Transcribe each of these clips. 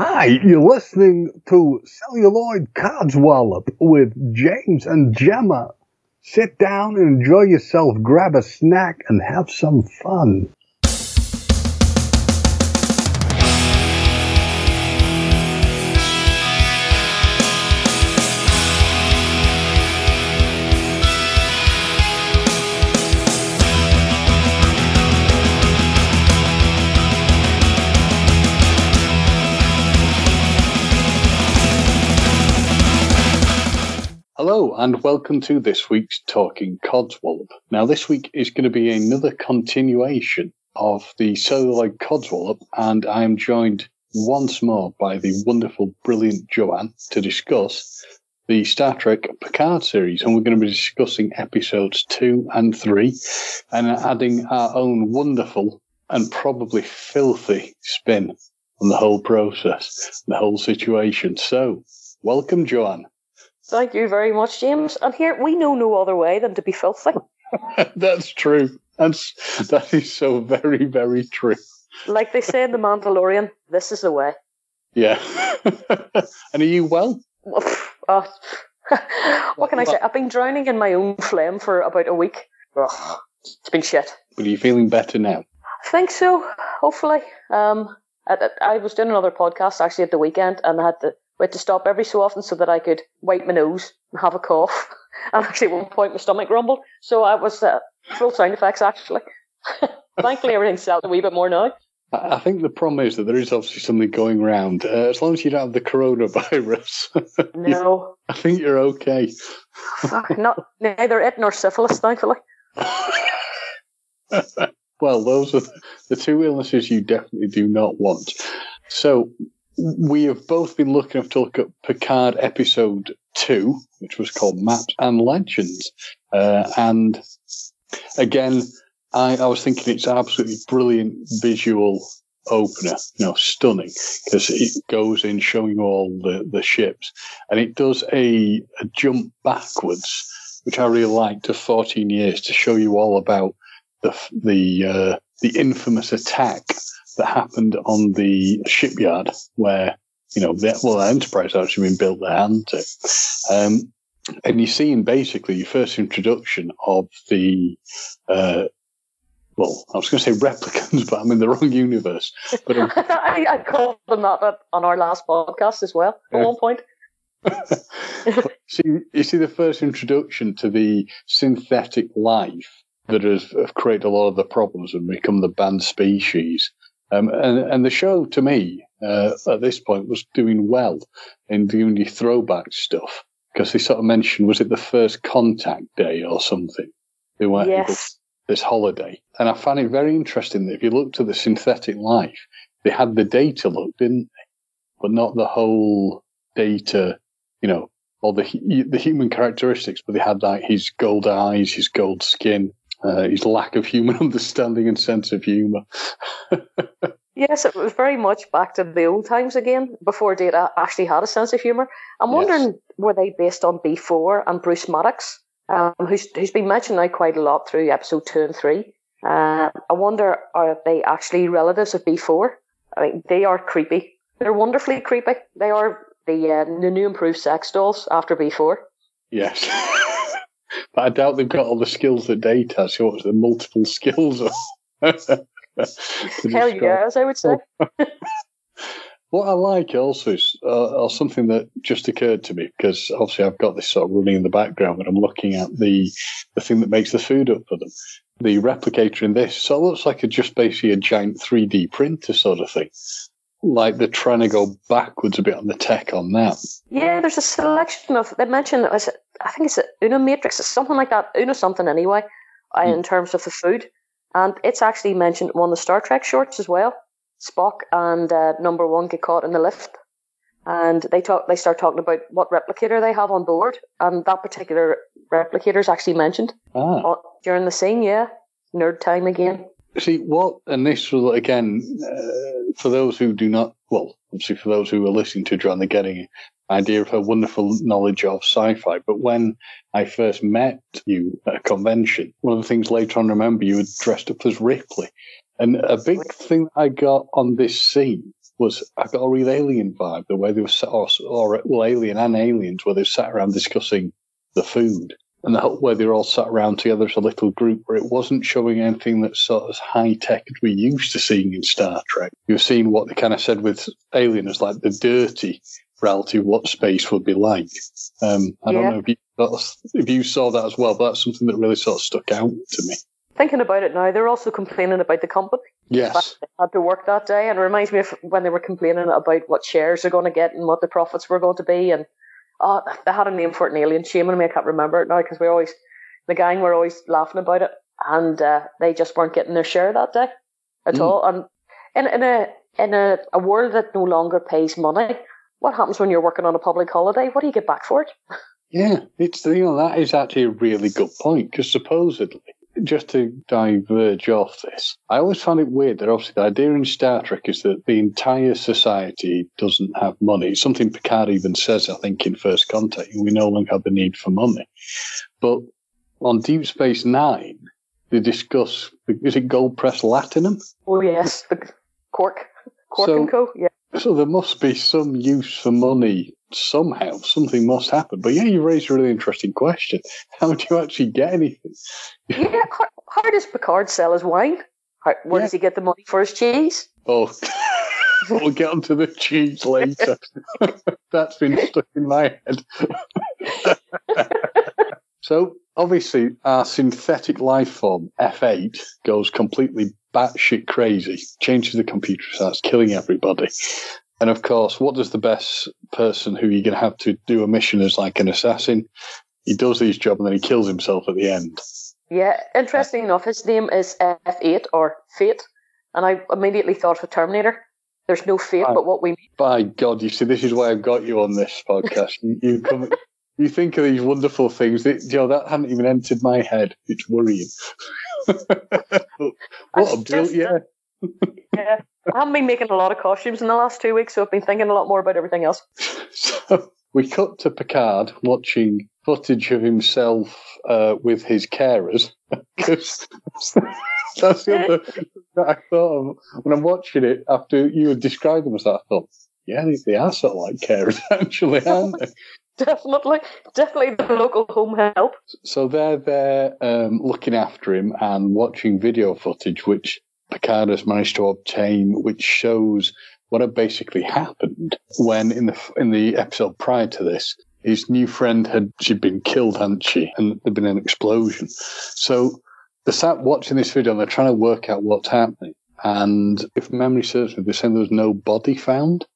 Hi, you're listening to Celluloid Codswallop with James and Gemma. Sit down and enjoy yourself, grab a snack, and have some fun. Hello, and welcome to this week's Talking Codswallop. Now, this week is going to be another continuation of the celluloid Codswallop, and I am joined once more by the wonderful, brilliant Joanne to discuss the Star Trek Picard series, and we're going to be discussing episodes two and three, and adding our own wonderful and probably filthy spin on the whole process, the whole situation. So, welcome, Joanne. Thank you very much, James. And here we know no other way than to be filthy. That's true. That's that is so very, very true. Like they say in The Mandalorian, this is the way. Yeah. and are you well? Uh, what can I say? I've been drowning in my own phlegm for about a week. Ugh, it's been shit. But are you feeling better now? I think so. Hopefully. Um, I, I was doing another podcast actually at the weekend, and I had to we had to stop every so often so that I could wipe my nose and have a cough. And actually, at one point, my stomach grumbled. So I was uh, full sound effects, actually. Thankfully, everything's settled a wee bit more now. I think the problem is that there is obviously something going around. Uh, as long as you don't have the coronavirus, no, I think you're okay. Fuck, not neither it nor syphilis, thankfully. well, those are the two illnesses you definitely do not want. So, we have both been looking to look at Picard episode two, which was called Maps and Legends. Uh, and again, I, I, was thinking it's absolutely brilliant visual opener, you know, stunning because it goes in showing all the, the ships and it does a, a jump backwards, which I really like to 14 years to show you all about the, the, uh, the infamous attack that happened on the shipyard where, you know, the, well, the Enterprise actually been built there, hadn't it? Um, and you're seeing basically your first introduction of the, uh, well, I was going to say replicants, but I'm in the wrong universe. But um, I, I, called them that on our last podcast as well at yeah. one point. see, you see the first introduction to the synthetic life that has, created a lot of the problems and become the banned species. Um, and, and the show, to me, uh, at this point, was doing well in doing the throwback stuff because they sort of mentioned, was it the first contact day or something? They weren't yes. this holiday. And I found it very interesting that if you looked at the synthetic life, they had the data look, didn't they? But not the whole data, you know, or the the human characteristics, but they had like his gold eyes, his gold skin, uh, his lack of human understanding and sense of humour. yes, it was very much back to the old times again, before Data actually had a sense of humour. I'm wondering, yes. were they based on B4 and Bruce Maddox, um, who's, who's been mentioned now quite a lot through episode two and three? Uh, I wonder, are they actually relatives of B4? I mean, they are creepy. They're wonderfully creepy. They are the, uh, the new improved sex dolls after B4. Yes. but I doubt they've got all the skills that Data has. So what's the multiple skills? Hell yes, I would say. what I like also is uh, something that just occurred to me because obviously I've got this sort of running in the background when I'm looking at the the thing that makes the food up for them. The replicator in this, so it looks like a just basically a giant 3D printer sort of thing like they're trying to go backwards a bit on the tech on that. Yeah, there's a selection of they mentioned I think it's Una Matrix, it's something like that, Una something anyway, mm. in terms of the food, and it's actually mentioned one of the Star Trek shorts as well. Spock and uh, Number One get caught in the lift, and they talk. They start talking about what replicator they have on board, and that particular replicator is actually mentioned ah. during the scene. Yeah, nerd time again. See what, and this will again uh, for those who do not. Well, obviously for those who are listening to John, they're getting an idea of her wonderful knowledge of sci-fi. But when I first met you at a convention, one of the things later on, I remember you were dressed up as Ripley, and a big thing I got on this scene was I got a real alien vibe. The way they were sat, or, or well, alien and aliens, where they sat around discussing the food, and the whole, where they were all sat around together as a little group, where it wasn't showing anything that's sort of high tech as we're used to seeing in Star Trek. You're seeing what they kind of said with Alien as like the dirty reality of what space would be like. Um, I yeah. don't know if you, if you saw that as well, but that's something that really sort of stuck out to me. Thinking about it now, they're also complaining about the company. Yes. They had to work that day, and it reminds me of when they were complaining about what shares they're going to get and what the profits were going to be. And oh, they had a name for it in Alien. Shame on me, I can't remember it now because we always, the gang were always laughing about it, and uh, they just weren't getting their share that day at mm. all. And in, in a in a, a world that no longer pays money, what happens when you're working on a public holiday? What do you get back for it? Yeah, it's you know that is actually a really good point because supposedly, just to diverge off this, I always find it weird that obviously the idea in Star Trek is that the entire society doesn't have money. Something Picard even says, I think, in First Contact, we no longer have the need for money. But on Deep Space Nine, they discuss is it gold press latinum? Oh yes, the Quark, Quark so, and co. Yeah. So there must be some use for money somehow. Something must happen. But yeah, you raised a really interesting question. How do you actually get anything? yeah, how, how does Picard sell his wine? How, where yeah. does he get the money for his cheese? Oh, we'll get onto the cheese later. That's been stuck in my head. so obviously, our synthetic life form F8 goes completely batshit crazy, changes the computer, starts killing everybody. And of course, what does the best person who you're going to have to do a mission as like an assassin? He does his job and then he kills himself at the end. Yeah, interesting enough, his name is F8 or Fate, and I immediately thought of Terminator. There's no fate, by, but what we need. By God, you see, this is why I've got you on this podcast. you, you come, you think of these wonderful things that you know that hadn't even entered my head. It's worrying. what a brilliant, yeah. yeah. I haven't been making a lot of costumes in the last two weeks, so I've been thinking a lot more about everything else. So we cut to Picard watching footage of himself uh, with his carers. that's the other that I thought of when I'm watching it after you had described them as that. I thought, yeah, they, they are sort of like carers, actually, aren't they? Definitely, definitely the local home help. So they're there um, looking after him and watching video footage, which Picard has managed to obtain, which shows what had basically happened when in the in the episode prior to this, his new friend had she'd been killed, hadn't she? And there'd been an explosion. So they're sat watching this video and they're trying to work out what's happening. And if memory serves me, they're saying there was no body found.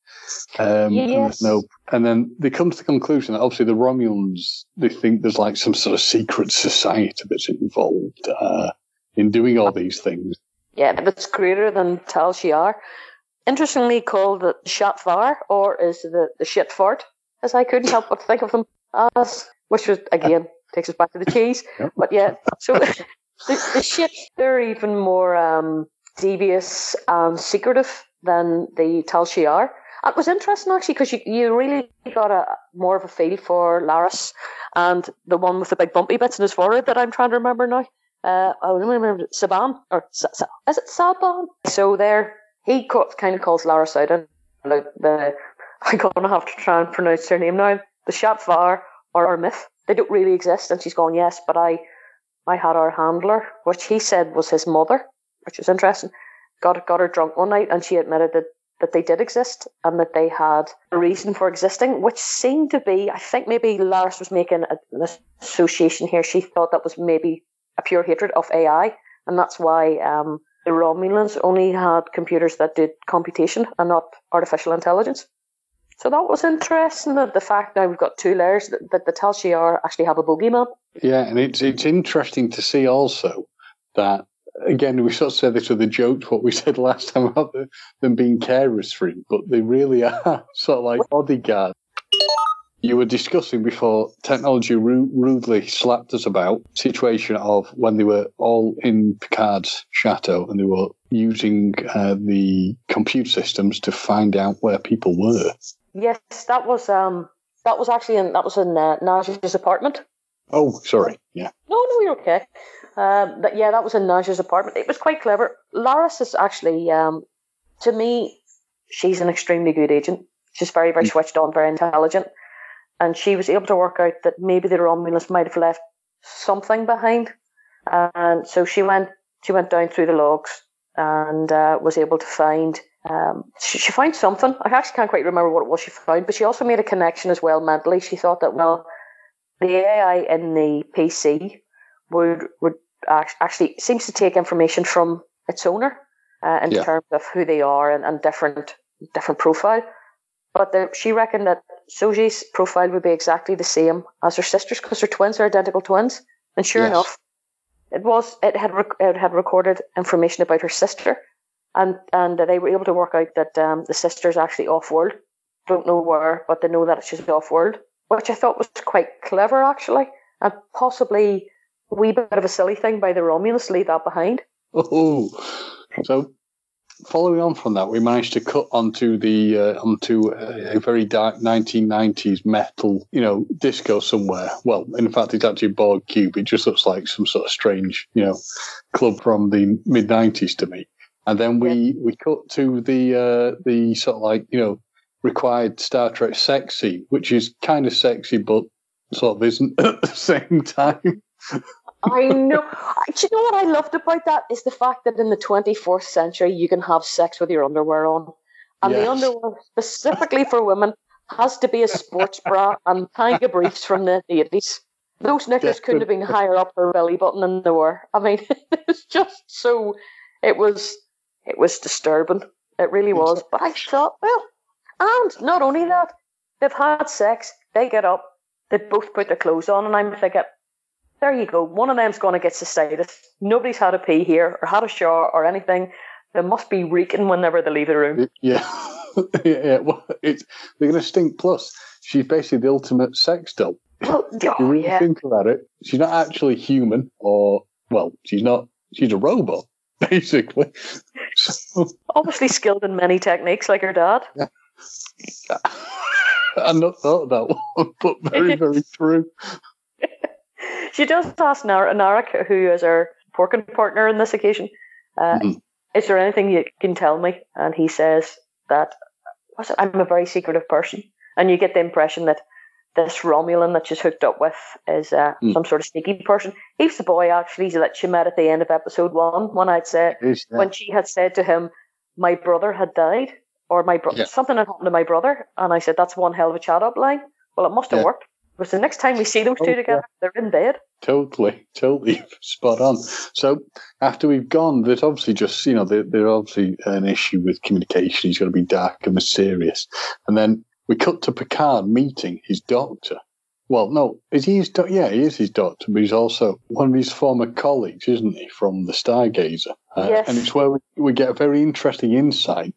Um, yes. and no, and then they come to the conclusion that obviously the Romulans they think there's like some sort of secret society that's involved uh, in doing all these things. Yeah, that's greater than Tal Shiar. Interestingly called the Zhat Vash, or is the the shit fart, as I couldn't help but think of them as, which was again takes us back to the cheese. Yep. But yeah, so the, the shit they're even more um, devious and secretive than the Tal Shiar. It was interesting actually because you, you really got a more of a feel for Laris and the one with the big bumpy bits in his forehead that I'm trying to remember now. Uh, I remember Zhaban or is it Zhaban? So there, he kind of calls Laris out and like the I'm gonna have to try and pronounce her name now. The Zhat Vash or our myth. They don't really exist, and she's going yes, but I I had our handler, which he said was his mother, which is interesting. Got got her drunk one night, and she admitted that that they did exist and that they had a reason for existing, which seemed to be, I think maybe Laris was making an association here. She thought that was maybe a pure hatred of AI, and that's why um, the Romulans only had computers that did computation and not artificial intelligence. So that was interesting. That the fact now we've got two layers that, that the Tal Shiar actually have a bogeyman. Yeah, and it's it's interesting to see also that again, we sort of said this with a joke, what we said last time about the, them being carers for him, but they really are sort of like bodyguards. You were discussing before technology ru- rudely slapped us about situation of when they were all in Picard's chateau and they were using uh, the computer systems to find out where people were. Yes, that was um that was actually in that was in uh, Dahj's apartment. Oh, sorry. Yeah. No, no, you're okay. Um, but yeah, that was in Dahj's apartment. It was quite clever. Laris is actually, um, to me, she's an extremely good agent. She's very, very mm. switched on, very intelligent. And she was able to work out that maybe the Romulans might have left something behind. And so she went, she went down through the logs and uh, was able to find, um, she, she found something. I actually can't quite remember what it was she found, but she also made a connection as well mentally. She thought that, well, the AI in the PC would, would actually seems to take information from its owner uh, in yeah. terms of who they are and, and different different profile. But the, she reckoned that Soji's profile would be exactly the same as her sister's because her twins are identical twins. And sure yes. enough, it was it had rec- it had recorded information about her sister, and and they were able to work out that um, the sister's actually off world. Don't know where, but they know that she's off world, which I thought was quite clever actually, and possibly wee bit of a silly thing by the Romulus, leave that behind. Oh, so following on from that, we managed to cut onto the uh, onto a, a, very dark 1990s metal, you know, disco somewhere. Well, in fact, it's actually Borg Cube. It just looks like some sort of strange, you know, club from the mid 90s to me. And then we yeah. we cut to the uh, the sort of like you know required Star Trek sex scene, which is kind of sexy, but sort of isn't at the same time. I know. Do you know what I loved about that is the fact that in the 24th century you can have sex with your underwear on, and yes. the underwear specifically for women has to be a sports bra and tanga briefs from the 80s. Those knickers couldn't have been higher up her belly button than they were. I mean, it was just so. It was. It was disturbing. It really was. But I thought, well, and not only that, they've had sex. They get up. They both put their clothes on, and I'm thinking, there you go. One of them's going to get cystitis. Nobody's had a pee here or had a shower or anything. They must be reeking whenever they leave the room. Yeah. yeah, yeah. Well, it's, they're going to stink. Plus, she's basically the ultimate sex doll. Well, oh, you really yeah. think about it, she's not actually human, or well, she's not. She's a robot, basically. So, Obviously skilled in many techniques, like her dad. Yeah. I've not thought of that one, but very, very true she does ask Nar- Narek, who is our porking partner in this occasion, uh, mm-hmm. is there anything you can tell me? And he says that I'm a very secretive person. And you get the impression that this Romulan that she's hooked up with is uh, mm. some sort of sneaky person. He's the boy actually that she met at the end of episode one when I'd said when she had said to him, "My brother had died," or "My brother yeah. something had happened to my brother," and I said, "That's one hell of a chat up line." Well, it must have yeah. worked because the next time we see those two together, they're in bed. Totally, totally spot on. So after we've gone, there's obviously just you know there, there's obviously an issue with communication. He's going to be dark and mysterious, and then we cut to Picard meeting his doctor. Well, no, is he his doctor? Yeah, he is his doctor, but he's also one of his former colleagues, isn't he, from the Stargazer? Uh, yes. And it's where we, we get a very interesting insight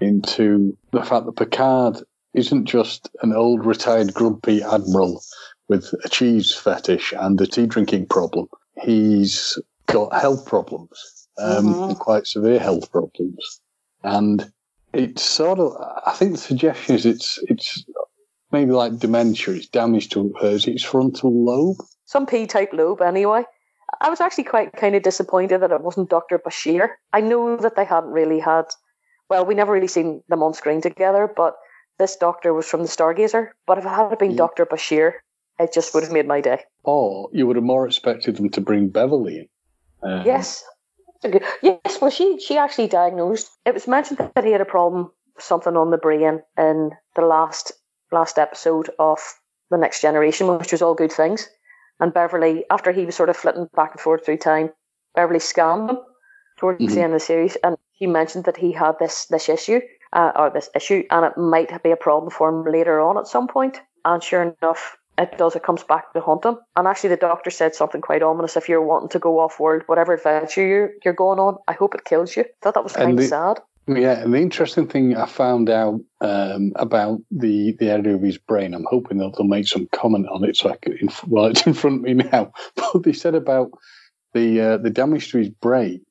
into the fact that Picard isn't just an old retired grumpy admiral with a cheese fetish and a tea drinking problem. He's got health problems, um, mm-hmm. quite severe health problems. And it's sort of, I think the suggestion is it's, it's maybe like dementia, it's damage to hers, its frontal lobe. Some P type lobe, anyway. I was actually quite kind of disappointed that it wasn't Dr. Bashir. I know that they hadn't really had, well, we never really seen them on screen together, but this doctor was from the Stargazer, but if it had been yeah. Dr. Bashir, it just would have made my day. Or you would have more expected them to bring Beverly in. Um, yes. Yes, well, she, she actually diagnosed. It was mentioned that he had a problem, something on the brain in the last last episode of The Next Generation, which was all good things. And Beverly, after he was sort of flitting back and forth through time, Beverly scanned him towards mm-hmm. the end of the series, and he mentioned that he had this this issue uh, or this issue, and it might be a problem for him later on at some point. And sure enough, it does. It comes back to haunt him. And actually, the doctor said something quite ominous. If you're wanting to go off world, whatever adventure you're, you're going on, I hope it kills you. I thought that was kind of sad. Yeah, and the interesting thing I found out um, about the, the area of his brain, I'm hoping that they'll make some comment on it. So I can, well, it's in front of me now. But they said about the uh, the damage to his brain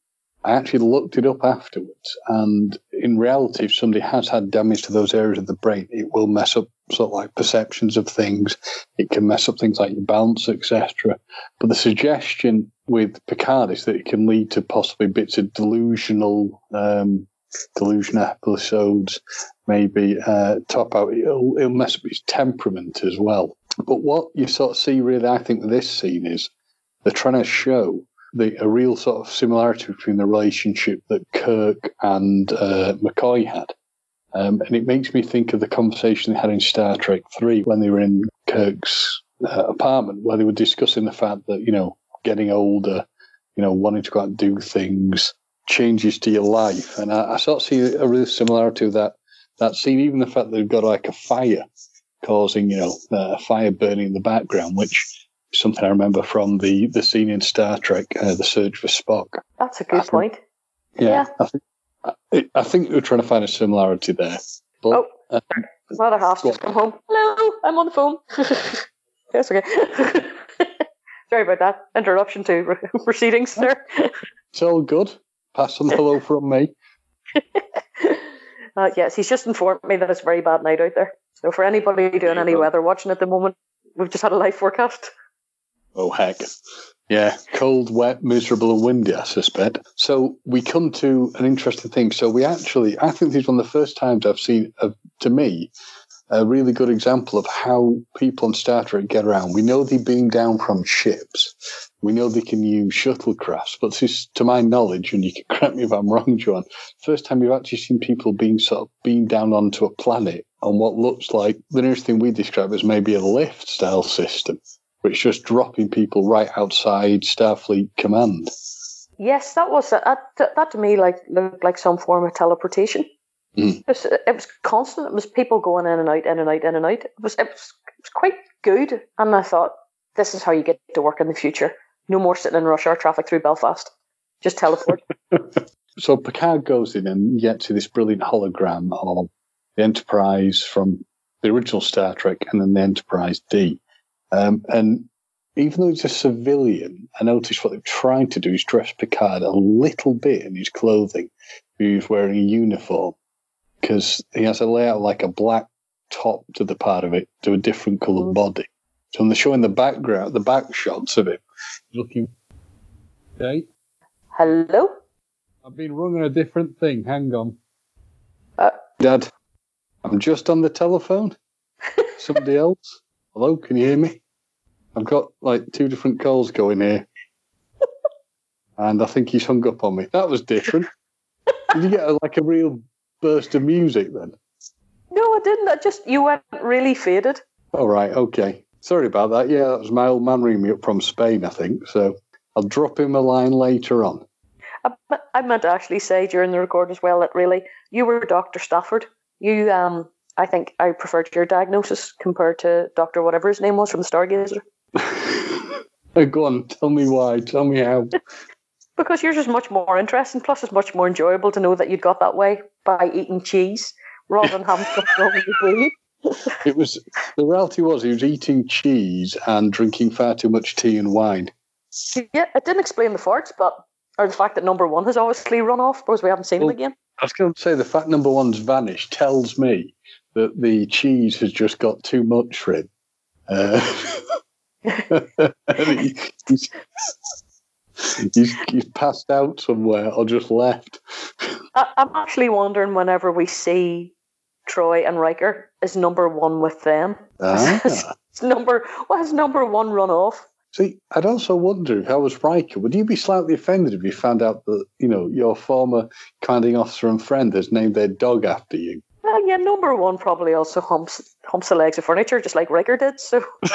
I actually looked it up afterwards, and in reality, if somebody has had damage to those areas of the brain, it will mess up sort of like perceptions of things. It can mess up things like your balance, etc. But the suggestion with Picard is that it can lead to possibly bits of delusional um, episodes, maybe uh, top out. It'll, it'll mess up his temperament as well. But what you sort of see, really, I think, with this scene is they're trying to show the a real sort of similarity between the relationship that Kirk and uh, McCoy had. Um, and it makes me think of the conversation they had in Star Trek 3 when they were in Kirk's uh, apartment, where they were discussing the fact that, you know, getting older, you know, wanting to go out and do things changes to your life. And I, I sort of see a real similarity of that, that scene, even the fact that they've got like a fire causing, you know, a fire burning in the background, which something I remember from the, the scene in Star Trek, uh, The Search for Spock. That's a good point. Yeah. yeah. I think I, I think we're trying to find a similarity there. But, oh, uh, another half just come home. Hello, I'm on the phone. yes, okay. Sorry about that interruption to proceedings sir. It's all good. Pass on hello from me. Uh, yes, he's just informed me that it's a very bad night out there. So for anybody doing any weather watching at the moment, we've just had a live forecast. Oh heck. Yeah, cold, wet, miserable, and windy, I suspect. So we come to an interesting thing. So we actually, I think this is one of the first times I've seen, to me, a really good example of how people on Star Trek get around. We know they beam down from ships. We know they can use shuttlecrafts, but this is, to my knowledge, and you can correct me if I'm wrong, John, first time you've actually seen people being sort of beamed down onto a planet on what looks like the nearest thing we describe as maybe a lift style system which just dropping people right outside Starfleet command. Yes, that was that. That to me like looked like some form of teleportation. Mm. It, was, it was constant. It was people going in and out, in and out, in and out. It was, it was it was quite good, and I thought this is how you get to work in the future. No more sitting in rush hour traffic through Belfast. Just teleport. so Picard goes in and gets to this brilliant hologram of the Enterprise from the original Star Trek and then the Enterprise D. Um, and even though he's a civilian, I noticed what they're trying to do is dress Picard a little bit in his clothing. He's wearing a uniform because he has a layout like a black top to the part of it to a different coloured body. So when they're showing the background, the back shots of him, looking. Okay. Hello. I've been running a different thing. Hang on. Uh, Dad, I'm just on the telephone. Somebody else. Hello, can you hear me? I've got like two different calls going here. and I think he's hung up on me. That was different. Did you get a, like a real burst of music then? No, I didn't. I just, you went really faded. All right, okay. Sorry about that. Yeah, that was my old man ringing me up from Spain, I think. So I'll drop him a line later on. I, I meant to actually say during the record as well that really you were Dr. Stafford. You um I think I preferred your diagnosis compared to Doctor whatever his name was from the Stargazer. Go on, tell me why. Tell me how. because yours is much more interesting. Plus, it's much more enjoyable to know that you got that way by eating cheese rather than having something wrong with your brain. it was the reality was he was eating cheese and drinking far too much tea and wine. Yeah, it didn't explain the farts, but or the fact that number one has obviously run off because we haven't seen well, him again. I was going to say the fact number one's vanished tells me that the cheese has just got too much for him. Uh, he's, he's, he's, passed out somewhere or just left. I, I'm actually wondering whenever we see Troi and Riker is number one with them. Ah. it's number what has number one run off? See, I'd also wonder if I was Riker, would you be slightly offended if you found out that, you know, your former commanding officer and friend has named their dog after you? Well, yeah, number one probably also humps humps the legs of furniture, just like Riker did. So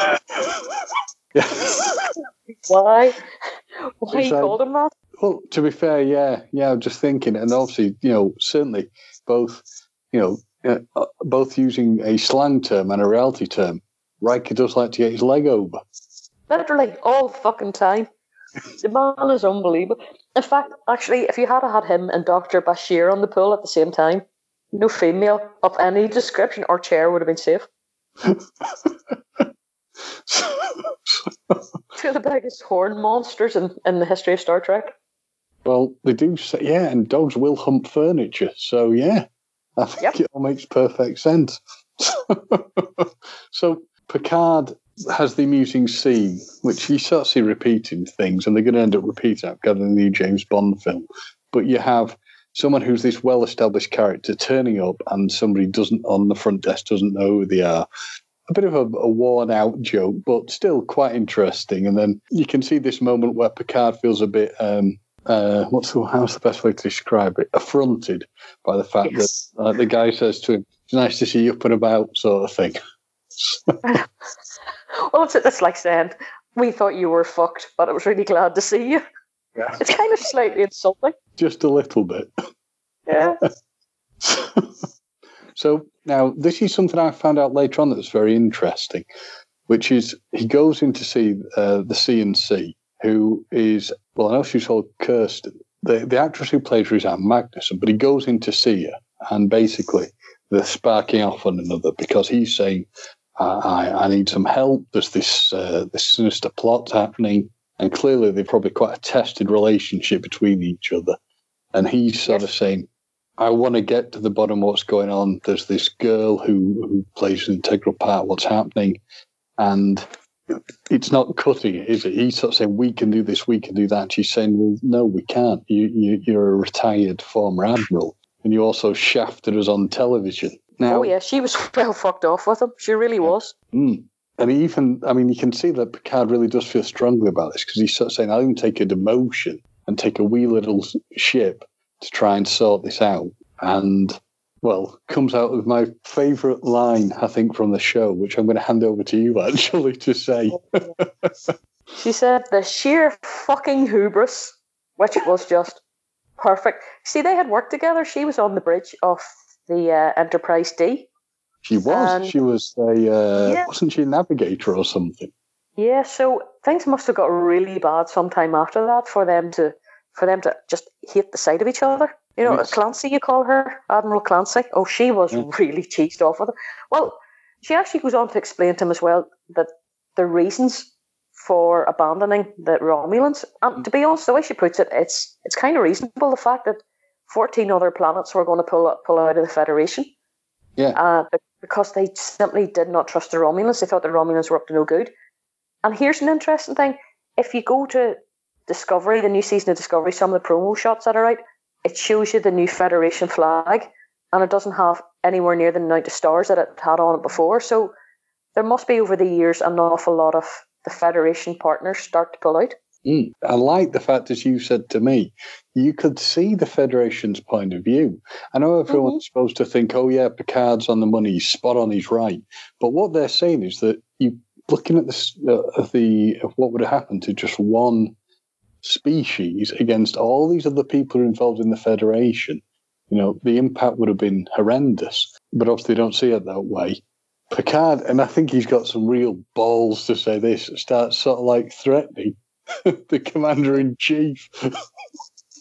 why why you called him that? Well, to be fair, yeah, yeah. I'm just thinking, and obviously, you know, certainly both, you know, uh, both using a slang term and a reality term. Riker does like to get his leg over. Literally all fucking time. the man is unbelievable. In fact, actually, if you had had him and Doctor Bashir on the pool at the same time, no female of any description or chair would have been safe. Two of the biggest horn monsters in, in the history of Star Trek. Well, they do say, yeah, and dogs will hump furniture. So, yeah, I think yep. it all makes perfect sense. so, Picard has the amusing scene, which he starts see repeating things, and they're going to end up repeating it, in the new James Bond film. But you have someone who's this well-established character turning up and somebody doesn't on the front desk doesn't know who they are. A bit of a, a worn-out joke, but still quite interesting. And then you can see this moment where Picard feels a bit um, uh, what's the, how's the best way to describe it? Affronted by the fact yes. that uh, the guy says to him, "It's nice to see you up and about," sort of thing. well, it's, it's like saying, "We thought you were fucked, but I was really glad to see you." Yeah. It's kind of slightly insulting. Just a little bit. Yeah. so now this is something I found out later on that's very interesting, which is he goes in to see uh, the CNC, who is well, I know she's called Kirsten. The the actress who plays her is Ann Magnuson, but he goes in to see her, and basically they're sparking off one another because he's saying, "I, I need some help. There's this uh, this sinister plot happening." And clearly, they've probably quite a tested relationship between each other. And he's sort yes. of saying, I want to get to the bottom of what's going on. There's this girl who, who plays an integral part what's happening. And it's not cutting it, is it? He's sort of saying, we can do this, we can do that. And she's saying, well, no, we can't. You, you, you're a retired former admiral. And you also shafted us on television. Now, oh, yeah, she was well fucked off with him. She really was. Mm. And even, I mean, you can see that Picard really does feel strongly about this because he's sort of saying, I'll even take a demotion and take a wee little ship to try and sort this out. And, well, comes out with my favourite line, I think, from the show, which I'm going to hand over to you actually to say. she said, the sheer fucking hubris, which was just perfect. See, they had worked together. She was on the bridge of the uh, Enterprise D she was. She was a. Uh, yeah. Wasn't she a navigator or something? Yeah. So things must have got really bad sometime after that for them to for them to just hate the sight of each other. You know, yes. Clancy, you call her Admiral Clancy. Oh, she was yeah. really cheesed off with him. Well, she actually goes on to explain to him as well that the reasons for abandoning the Romulans, and to be honest, the way she puts it, it's it's kind of reasonable. The fact that fourteen other planets were going to pull pull out of the Federation. Yeah. Uh, because they simply did not trust the Romulans. They thought the Romulans were up to no good. And here's an interesting thing: if you go to Discovery, the new season of Discovery, some of the promo shots that are out, it shows you the new Federation flag, and it doesn't have anywhere near the amount of stars that it had on it before. So there must be over the years an awful lot of the Federation partners start to pull out. Mm. I like the fact, as you said to me, you could see the Federation's point of view. I know everyone's mm-hmm. supposed to think, oh, yeah, Picard's on the money, he's spot on, he's right. But what they're saying is that you looking at this, uh, of the of what would have happened to just one species against all these other people involved in the Federation, you know, the impact would have been horrendous. But obviously, they don't see it that way. Picard, and I think he's got some real balls to say this, starts sort of like threatening the commander in chief.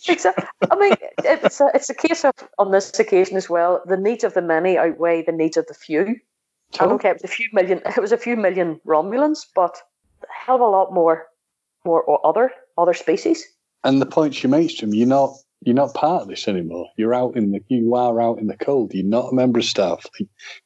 exactly. I mean, it's a, it's a case of, on this occasion as well, the needs of the many outweigh the needs of the few. And okay, it was a few million. It was a few million Romulans, but a hell of a lot more, more or other other species. And the point she makes to him, you're not you're not part of this anymore. You're out in the you are out in the cold. You're not a member of staff.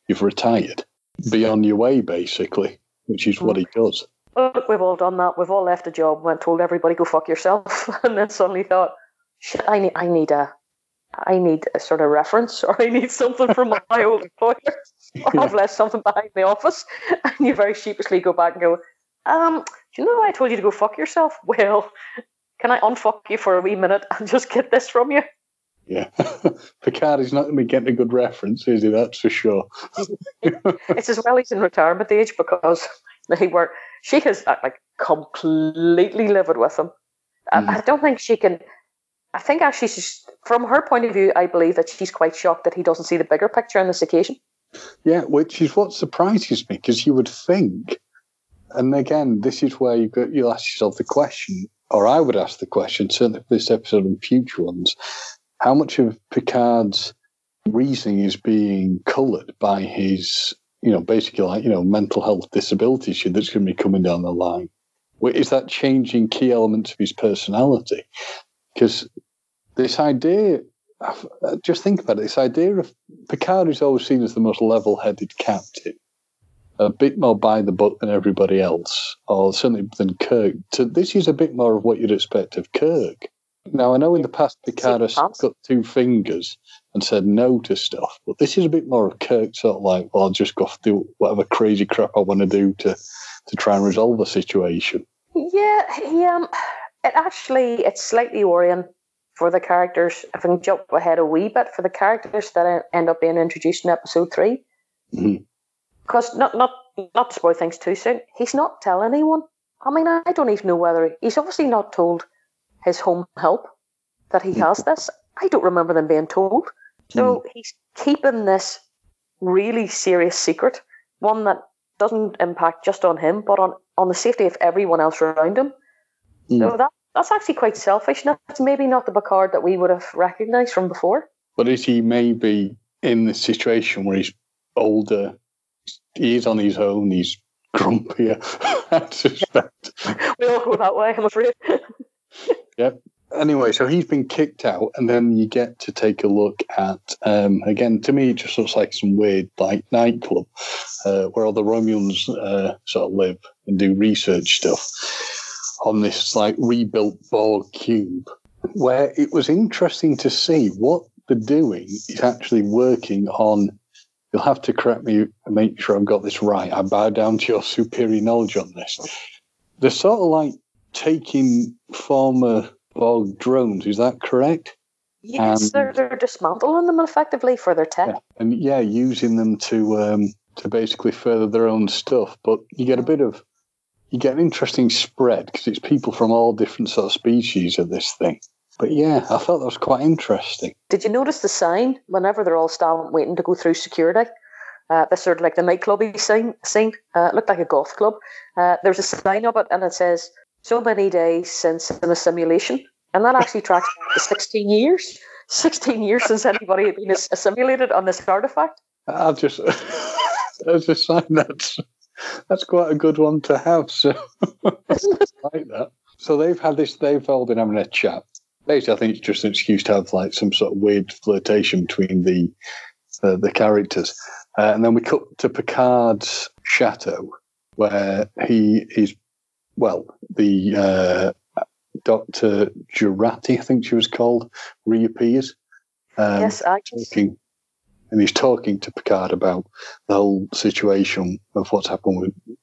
You've retired. Be on your way, basically, which is what he mm. does look, we've all done that. We've all left a job, went told everybody go fuck yourself, and then suddenly thought, shit, I need, I need a, I need a sort of reference, or I need something from my old employer, or I've left something behind the office, and you very sheepishly go back and go, um, do you know why I told you to go fuck yourself? Well, can I unfuck you for a wee minute and just get this from you? Yeah, Picard is not going to be getting a good reference, is he? That's for sure. it's as well he's in retirement age because they were she has uh, like completely livid with him. Mm. I, don't think she can. I think actually, she's, from her point of view, I believe that she's quite shocked that he doesn't see the bigger picture on this occasion. Yeah, which is what surprises me because you would think, and again, this is where you got, you'll ask yourself the question, or I would ask the question, certainly for this episode and future ones, how much of Picard's reasoning is being coloured by his you know, basically like, you know, mental health disability issue that's going to be coming down the line? Is that changing key elements of his personality? Because this idea, uh, just think about it, this idea of Picard is always seen as the most level headed captain, a bit more by the book than everybody else, or certainly than Kirk. So this is a bit more of what you'd expect of Kirk. Now, I know in the past Picard has got two fingers and said no to stuff, but this is a bit more of Kirk sort of like, well, I'll just go do whatever crazy crap I want to do to, to try and resolve the situation. Yeah, yeah. Um, it actually, it's slightly worrying for the characters. If I can jump ahead a wee bit, for the characters that end up being introduced in episode 3 mm-hmm. Because not, not, not to spoil things too soon, he's not telling anyone. I mean, I don't even know whether he's obviously not told his home help that he has this. I don't remember them being told. So mm. he's keeping this really serious secret, one that doesn't impact just on him, but on, on the safety of everyone else around him. Mm. So that that's actually quite selfish. That's maybe not the Picard that we would have recognised from before. But is he maybe in the situation where he's older, he is on his own, he's grumpier, I suspect. we all go that way, I'm afraid. Yep. Anyway, so he's been kicked out, and then you get to take a look at um, again. To me, it just looks like some weird like nightclub uh, where all the Romulans uh, sort of live and do research stuff on this like rebuilt Borg cube. Where it was interesting to see what they're doing is actually working on. You'll have to correct me and make sure I've got this right. I bow down to your superior knowledge on this. They're sort of like taking former Borg drones. Is that correct? Yes, they're, they're dismantling them effectively for their tech. Yeah, and yeah, using them to um, to basically further their own stuff. But you get a bit of you get an interesting spread because it's people from all different sort of species of this thing. But yeah, I thought that was quite interesting. Did you notice the sign whenever they're all standing waiting to go through security? Uh, this sort of like the nightclubby sign. Scene. Uh, looked like a goth club. Uh, there's a sign of it, and it says so many days since in a simulation, and that actually tracks back to 16 years. 16 years since anybody had been assimilated on this artifact. I've just, as a sign that's that's quite a good one to have. So like that. So they've had this. They've all been having a chat. Basically, I think it's just an excuse to have like some sort of weird flirtation between the uh, the characters. Uh, and then we cut to Picard's chateau, where he is well, the uh, Dr. Jurati, I think she was called, reappears. Um, yes, I talking, And he's talking to Picard about the whole situation of what's happened with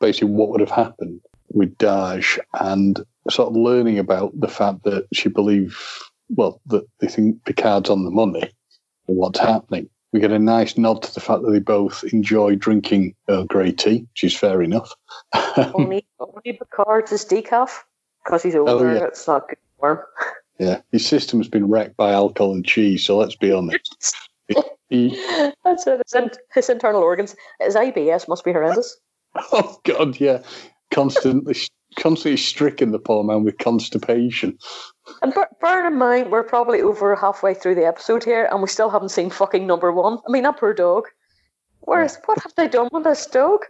basically what would have happened with Dahj and sort of learning about the fact that she believes, well, that they think Picard's on the money or what's happening we get a nice nod to the fact that they both enjoy drinking Earl Grey tea, which is fair enough. only, only Picard's is decaf because he's older. Oh, yeah. It's not good for him. Yeah, his system's been wrecked by alcohol and cheese. So let's be honest. he, That's it. His, his internal organs. His IBS must be horrendous. Oh God, yeah, constantly, constantly stricken the poor man with constipation. And bear in mind, we're probably over halfway through the episode here, and we still haven't seen fucking number one. I mean, that poor dog. Where's what have they done with this dog?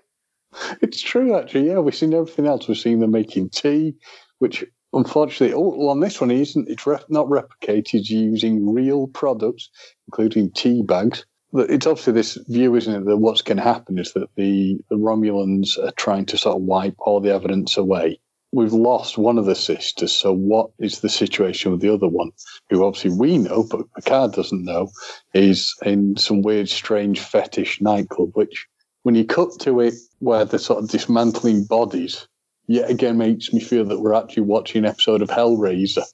It's true, actually. Yeah, we've seen everything else. We've seen them making tea, which unfortunately, oh, well, on this one, isn't. It's re- not replicated using real products, including tea bags. It's obviously this view, isn't it, that what's going to happen is that the, the Romulans are trying to sort of wipe all the evidence away we've lost one of the sisters. So what is the situation with the other one, who obviously we know, but Picard doesn't know, is in some weird, strange fetish nightclub, which when you cut to it where they're sort of dismantling bodies, yet again makes me feel that we're actually watching an episode of Hellraiser.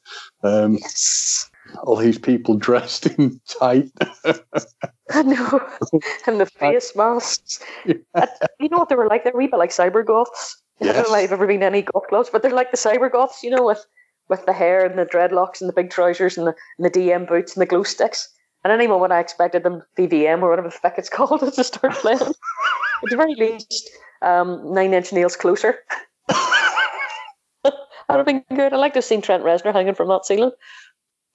Um, yes. All these people dressed in tight. I know. and the face masks. Yeah. You know what they were like? They were a wee bit like cyber goths. Yes. I don't know if I've ever been any goth clubs, but they're like the cyber goths, you know, with with the hair and the dreadlocks and the big trousers and the, and the DM boots and the glow sticks. And any moment I expected them, VVM or whatever the fuck it's called, to start playing. At the very least, um, Nine Inch Nails closer. that would have been good. I'd like to have seen Trent Reznor hanging from that ceiling.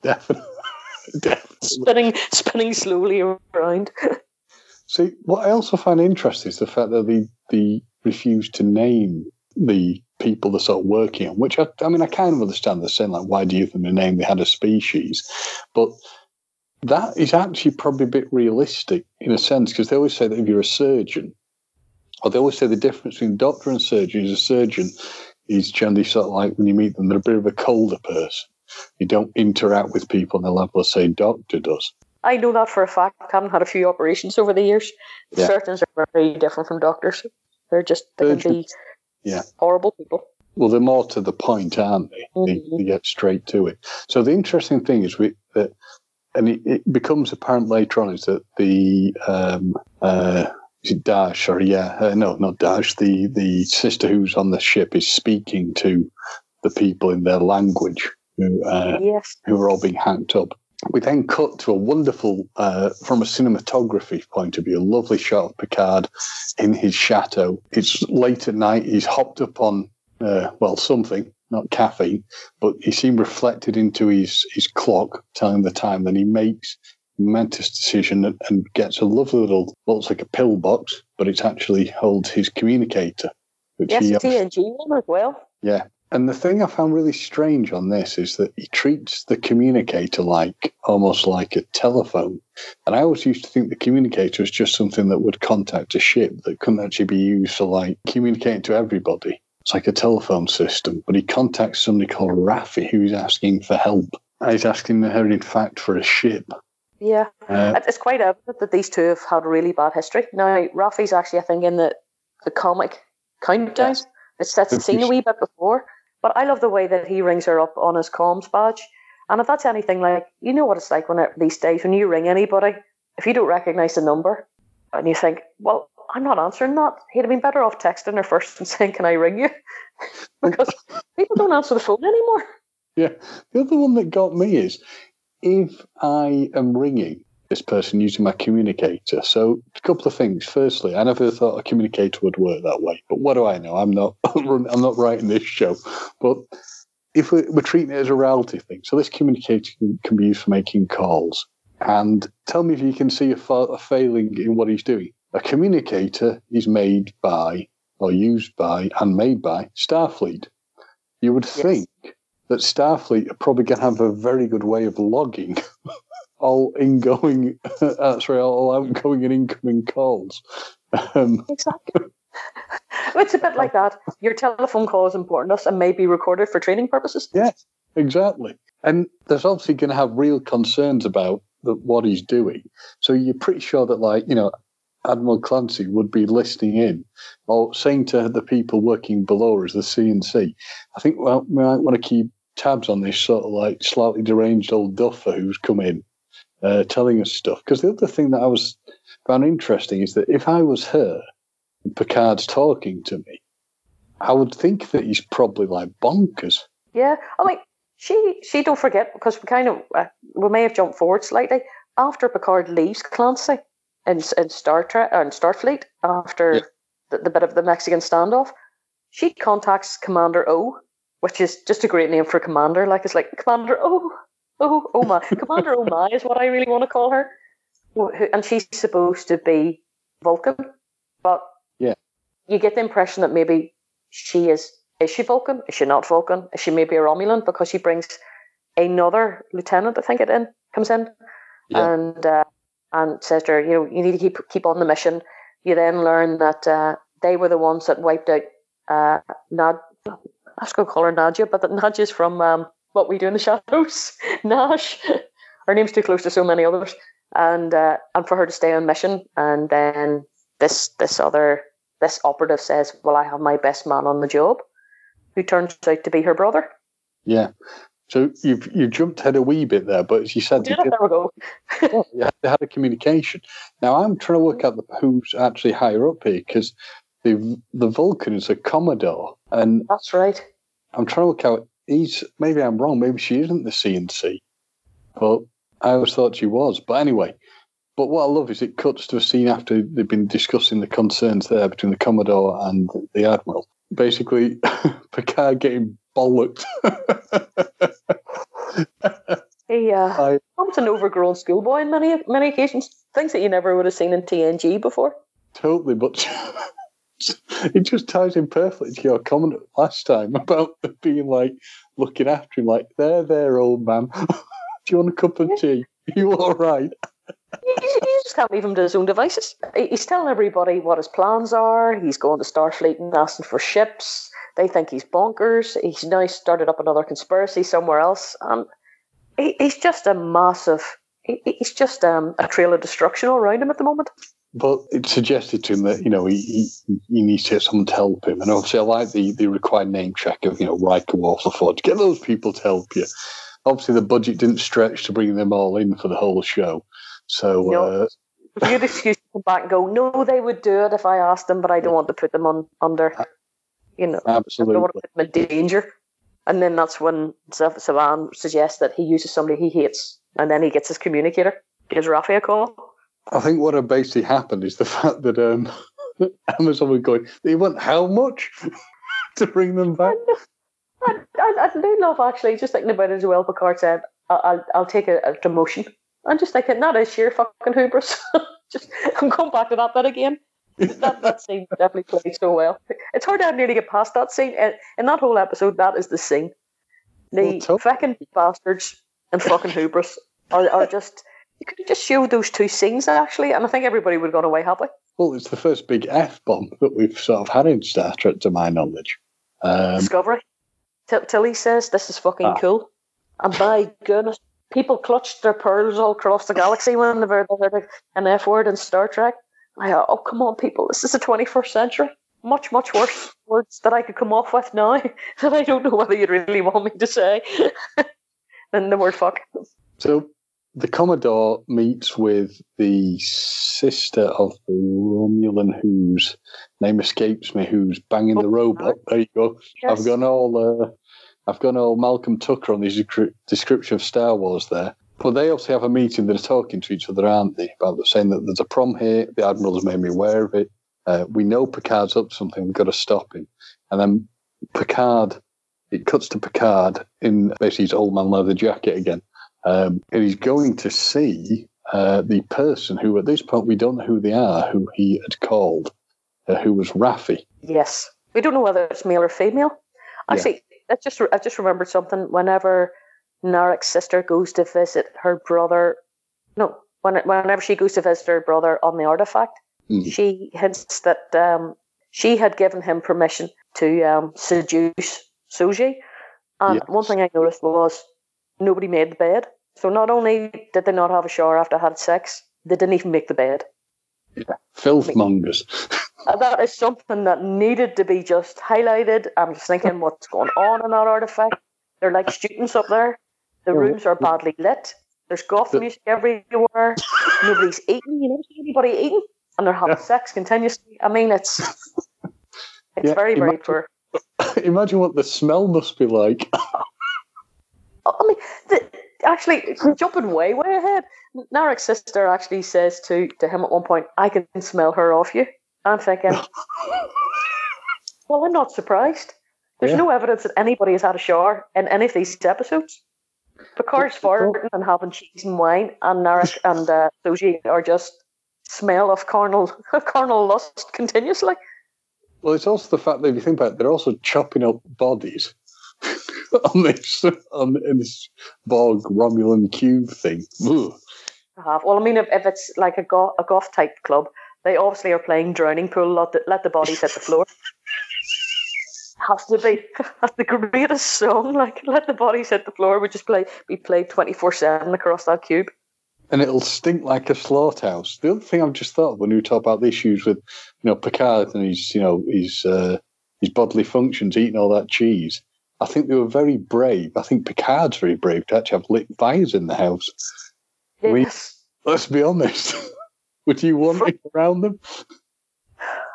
Definitely. Definitely. Spinning, spinning slowly around. See, what I also find interesting is the fact that they, the refused to name the people they're sort of working on, which I, I mean, I kind of understand they're saying, like, why do you think they name they had a species? But that is actually probably a bit realistic in a sense, because they always say that if you're a surgeon, or they always say the difference between doctor and surgeon is a surgeon is generally sort of like when you meet them, they're a bit of a colder person. You don't interact with people on the level say, doctor does. I know that for a fact. Having had a few operations over the years, yeah. surgeons are very different from doctors. They're just they can be yeah. horrible people. Well, they're more to the point, aren't they? Mm-hmm. They, they, get straight to it. So the interesting thing is we that, and it, it becomes apparent later on is that the um, uh, is Dahj or yeah, uh, no, not Dahj. The the sister who's on the ship is speaking to the people in their language who uh, yes. who are all being hacked up. We then cut to a wonderful, uh, from a cinematography point of view, a lovely shot of Picard in his chateau. It's late at night. He's hopped up on, uh, well, something, not caffeine, but he seemed reflected into his, his clock, telling the time. Then he makes a momentous decision and, and gets a lovely little, looks like a pill box, but it actually holds his communicator. Which yes, he, TNG one as well. Yeah, and the thing I found really strange on this is that he treats the communicator like almost like a telephone. And I always used to think the communicator was just something that would contact a ship that couldn't actually be used for like communicating to everybody. It's like a telephone system. But he contacts somebody called Raffi who's asking for help. He's asking her, in fact, for a ship. Yeah. Uh, it's quite evident that these two have had a really bad history. Now, Raffi's actually, I think, in the, the comic countdown. Yes. It's the scene a wee bit before. But I love the way that he rings her up on his comms badge. And if that's anything like, you know what it's like when these days when you ring anybody, if you don't recognise the number, and you think, well, I'm not answering that. He'd have been better off texting her first and saying, "Can I ring you?" because people don't answer the phone anymore. Yeah, the other one that got me is if I am ringing this person using my communicator. So a couple of things. Firstly, I never thought a communicator would work that way, but what do I know? I'm not I'm not writing this show, but if we're, we're treating it as a reality thing, so this communicator can, can, be used for making calls. And tell me if you can see a, fa- a failing in what he's doing. A communicator is made by, or used by, and made by Starfleet. You would yes. think that Starfleet are probably going to have a very good way of logging all ingoing, uh, sorry, all outgoing and incoming calls. Um, exactly. it's a bit like that. Your telephone call is important to us and may be recorded for training purposes. Yes, exactly. And there's obviously going to have real concerns about the, what he's doing. So you're pretty sure that, like, you know, Admiral Clancy would be listening in or saying to the people working below us, the CNC, I think well, we might want to keep tabs on this sort of like slightly deranged old duffer who's come in uh, telling us stuff. Because the other thing that I was found interesting is that if I was her and Picard's talking to me, I would think that he's probably like bonkers. Yeah, I mean, she she don't forget because we kind of uh, we may have jumped forward slightly after Picard leaves Clancy in, in Star Trek and Starfleet after yeah. the, the bit of the Mexican standoff. She contacts Commander O, which is just a great name for commander. Like it's like Commander O, Oh, Oma. Commander Oma is what I really want to call her. And she's supposed to be Vulcan. But yeah, you get the impression that maybe she is. Is she Vulcan? Is she not Vulcan? Is she maybe a Romulan? Because she brings another lieutenant, I think it in, comes in, yeah. and uh, and says to her, you know, you need to keep keep on the mission. You then learn that uh, they were the ones that wiped out uh, Nad. I was going to call her Nadia, but that Nadia's from um, what we do in the shadows. Nash, her name's too close to so many others, and uh, and for her to stay on mission, and then this this other this operative says, "Well, I have my best man on the job," who turns out to be her brother. Yeah. So you've you jumped ahead a wee bit there, but as you said, yeah, there we go. yeah, they had a communication. Now I'm trying to work out the, who's actually higher up here because the the Vulcan is a Commodore, and that's right. I'm trying to work out he's maybe I'm wrong. Maybe she isn't the CNC, but I always thought she was. But anyway, but what I love is it cuts to a scene after they've been discussing the concerns there between the Commodore and the Admiral. Basically, Picard getting bollocked. he uh, becomes an overgrown schoolboy in many many occasions. Things that you never would have seen in TNG before. Totally, but it just ties in perfectly to your comment last time about being like looking after him, like, there, there, old man. Do you want a cup of tea? Are you all right? he's, just can't leave him to his own devices. He's telling everybody what his plans are. He's going to Starfleet and asking for ships. They think he's bonkers. He's now started up another conspiracy somewhere else. And he's just a massive. He's just um, a trail of destruction all around him at the moment. But it suggested to him that you know he, he, he needs to get someone to help him, and obviously I like the, the required name check of you know Riker, Waterford. Get those people to help you. Obviously, the budget didn't stretch to bring them all in for the whole show, so. No. Uh, if you excuse to come back and go, no, they would do it if I asked them, but I don't want to put them on under, you know, absolutely. I don't want to put them in danger. And then that's when Zhaban suggests that he uses somebody he hates, and then he gets his communicator, gives Raffi a call. I think what had basically happened is the fact that um, Amazon were going, they want how much to bring them back? I, I, I, do love actually just thinking about it as well. Picard said, "I'll I'll take a, a demotion." I'm just thinking that is sheer fucking hubris. just I'm going back to that bit again. that that scene definitely played so well. It's hard to nearly get past that scene. In, in that whole episode, that is the scene. The well, fucking bastards and fucking hubris are, are just. You could have just showed those two scenes actually, and I think everybody would have gone away happy. Well, it's the first big f bomb that we've sort of had in Star Trek, to my knowledge. Um, Discovery. T- Tilly says this is fucking ah. cool, and by goodness, people clutched their pearls all across the galaxy when they were an F word in Star Trek. I thought, oh come on, people, this is the 21st century. Much, much worse words that I could come off with now that I don't know whether you'd really want me to say than the word fuck. So the Commodore meets with the sister of the Romulan whose name escapes me, who's banging the robot. There you go. Yes. I've gone all uh, I've gone all Malcolm Tucker on the description of Star Wars there. But they also have a meeting. They're talking to each other, aren't they? About saying that there's a problem here. The admiral has made me aware of it. Uh, we know Picard's up to something. We've got to stop him. And then Picard, it cuts to Picard in basically his old man leather jacket again um, and he's going to see uh, the person who, at this point, we don't know who they are, who he had called, uh, who was Raffi. Yes, we don't know whether it's male or female. Actually, yeah. I just I just remembered something. Whenever Narek's sister goes to visit her brother, no, when, whenever she goes to visit her brother on the artifact, mm. she hints that um, she had given him permission to um, seduce Soji. And yes. one thing I noticed was nobody made the bed. So not only did they not have a shower after had sex, they didn't even make the bed. Yeah, filth mongers. Uh, that is something that needed to be just highlighted. I'm just thinking what's going on in that artifact. They're like students up there. The rooms are badly lit. There's goth music everywhere. Nobody's eating. You never see anybody eating, and they're having yeah. sex continuously. I mean, it's it's yeah, very very imagine, poor. Imagine what the smell must be like. I mean, the, actually, jumping way, way ahead, Narek's sister actually says to, to him at one point, I can smell her off you. I'm thinking, well, I'm not surprised. There's yeah. no evidence that anybody has had a shower in any of these episodes. Picard's farting and having cheese and wine, and Narek and uh, Soji are just smell of carnal, carnal lust continuously. Well, it's also the fact that if you think about it, they're also chopping up bodies. on this on this Borg Romulan cube thing. I Have. Well, I mean, if, if it's like a goth, a goth type club, they obviously are playing drowning pool. Let the, let the bodies hit the floor. Has to be that's the greatest song. Like let the bodies hit the floor. We just play be played twenty four seven across that cube. And it'll stink like a slaughterhouse. The other thing I've just thought when we talk about the issues with, you know, Picard and his, you know, his uh, his bodily functions, eating all that cheese. I think they were very brave. I think Picard's very brave to actually have lit fires in the house. Yes. We, let's be honest. Would you want it around them?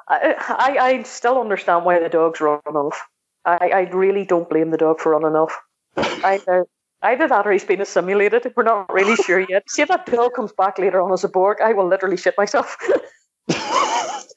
I, I, I still understand why the dogs run off. I, I really don't blame the dog for running off. either either that or he's been assimilated. We're not really sure yet. See if that dog comes back later on as a Borg, I will literally shit myself.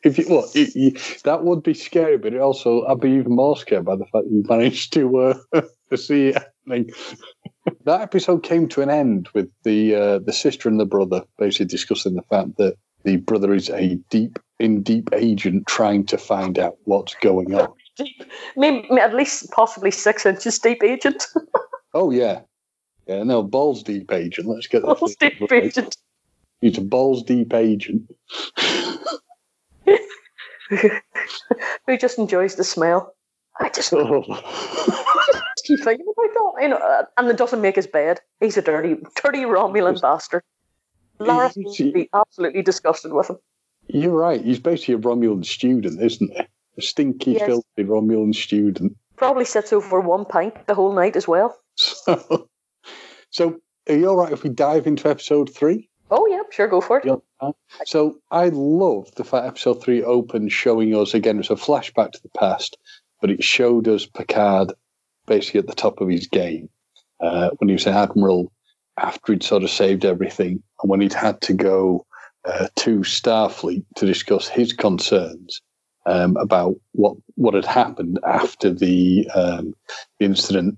if you, well, it, you, that would be scary, but it also I'd be even more scared by the fact you managed to uh, to see it happening. that episode came to an end with the uh, the sister and the brother basically discussing the fact that the brother is a deep in deep agent trying to find out what's going on. Deep, maybe at least possibly six inches deep agent. oh yeah, yeah. No balls deep agent. Let's get balls deep agent. He's a balls deep agent. Who just enjoys the smell. I just, oh. keep thinking about that. You know, uh, and it doesn't make his bed. He's a dirty, dirty Romulan bastard. Lara would be absolutely disgusted with him. You're right. He's basically a Romulan student, isn't he? A stinky, yes. filthy Romulan student. Probably sits over one pint the whole night as well. So, so are you all right if we dive into episode three? Oh, yeah, sure, go for it. So I love the fact episode three opened showing us again, it's a flashback to the past, but it showed us Picard basically at the top of his game uh, when he was an admiral after he'd sort of saved everything and when he'd had to go uh, to Starfleet to discuss his concerns um, about what what had happened after the, um, the incident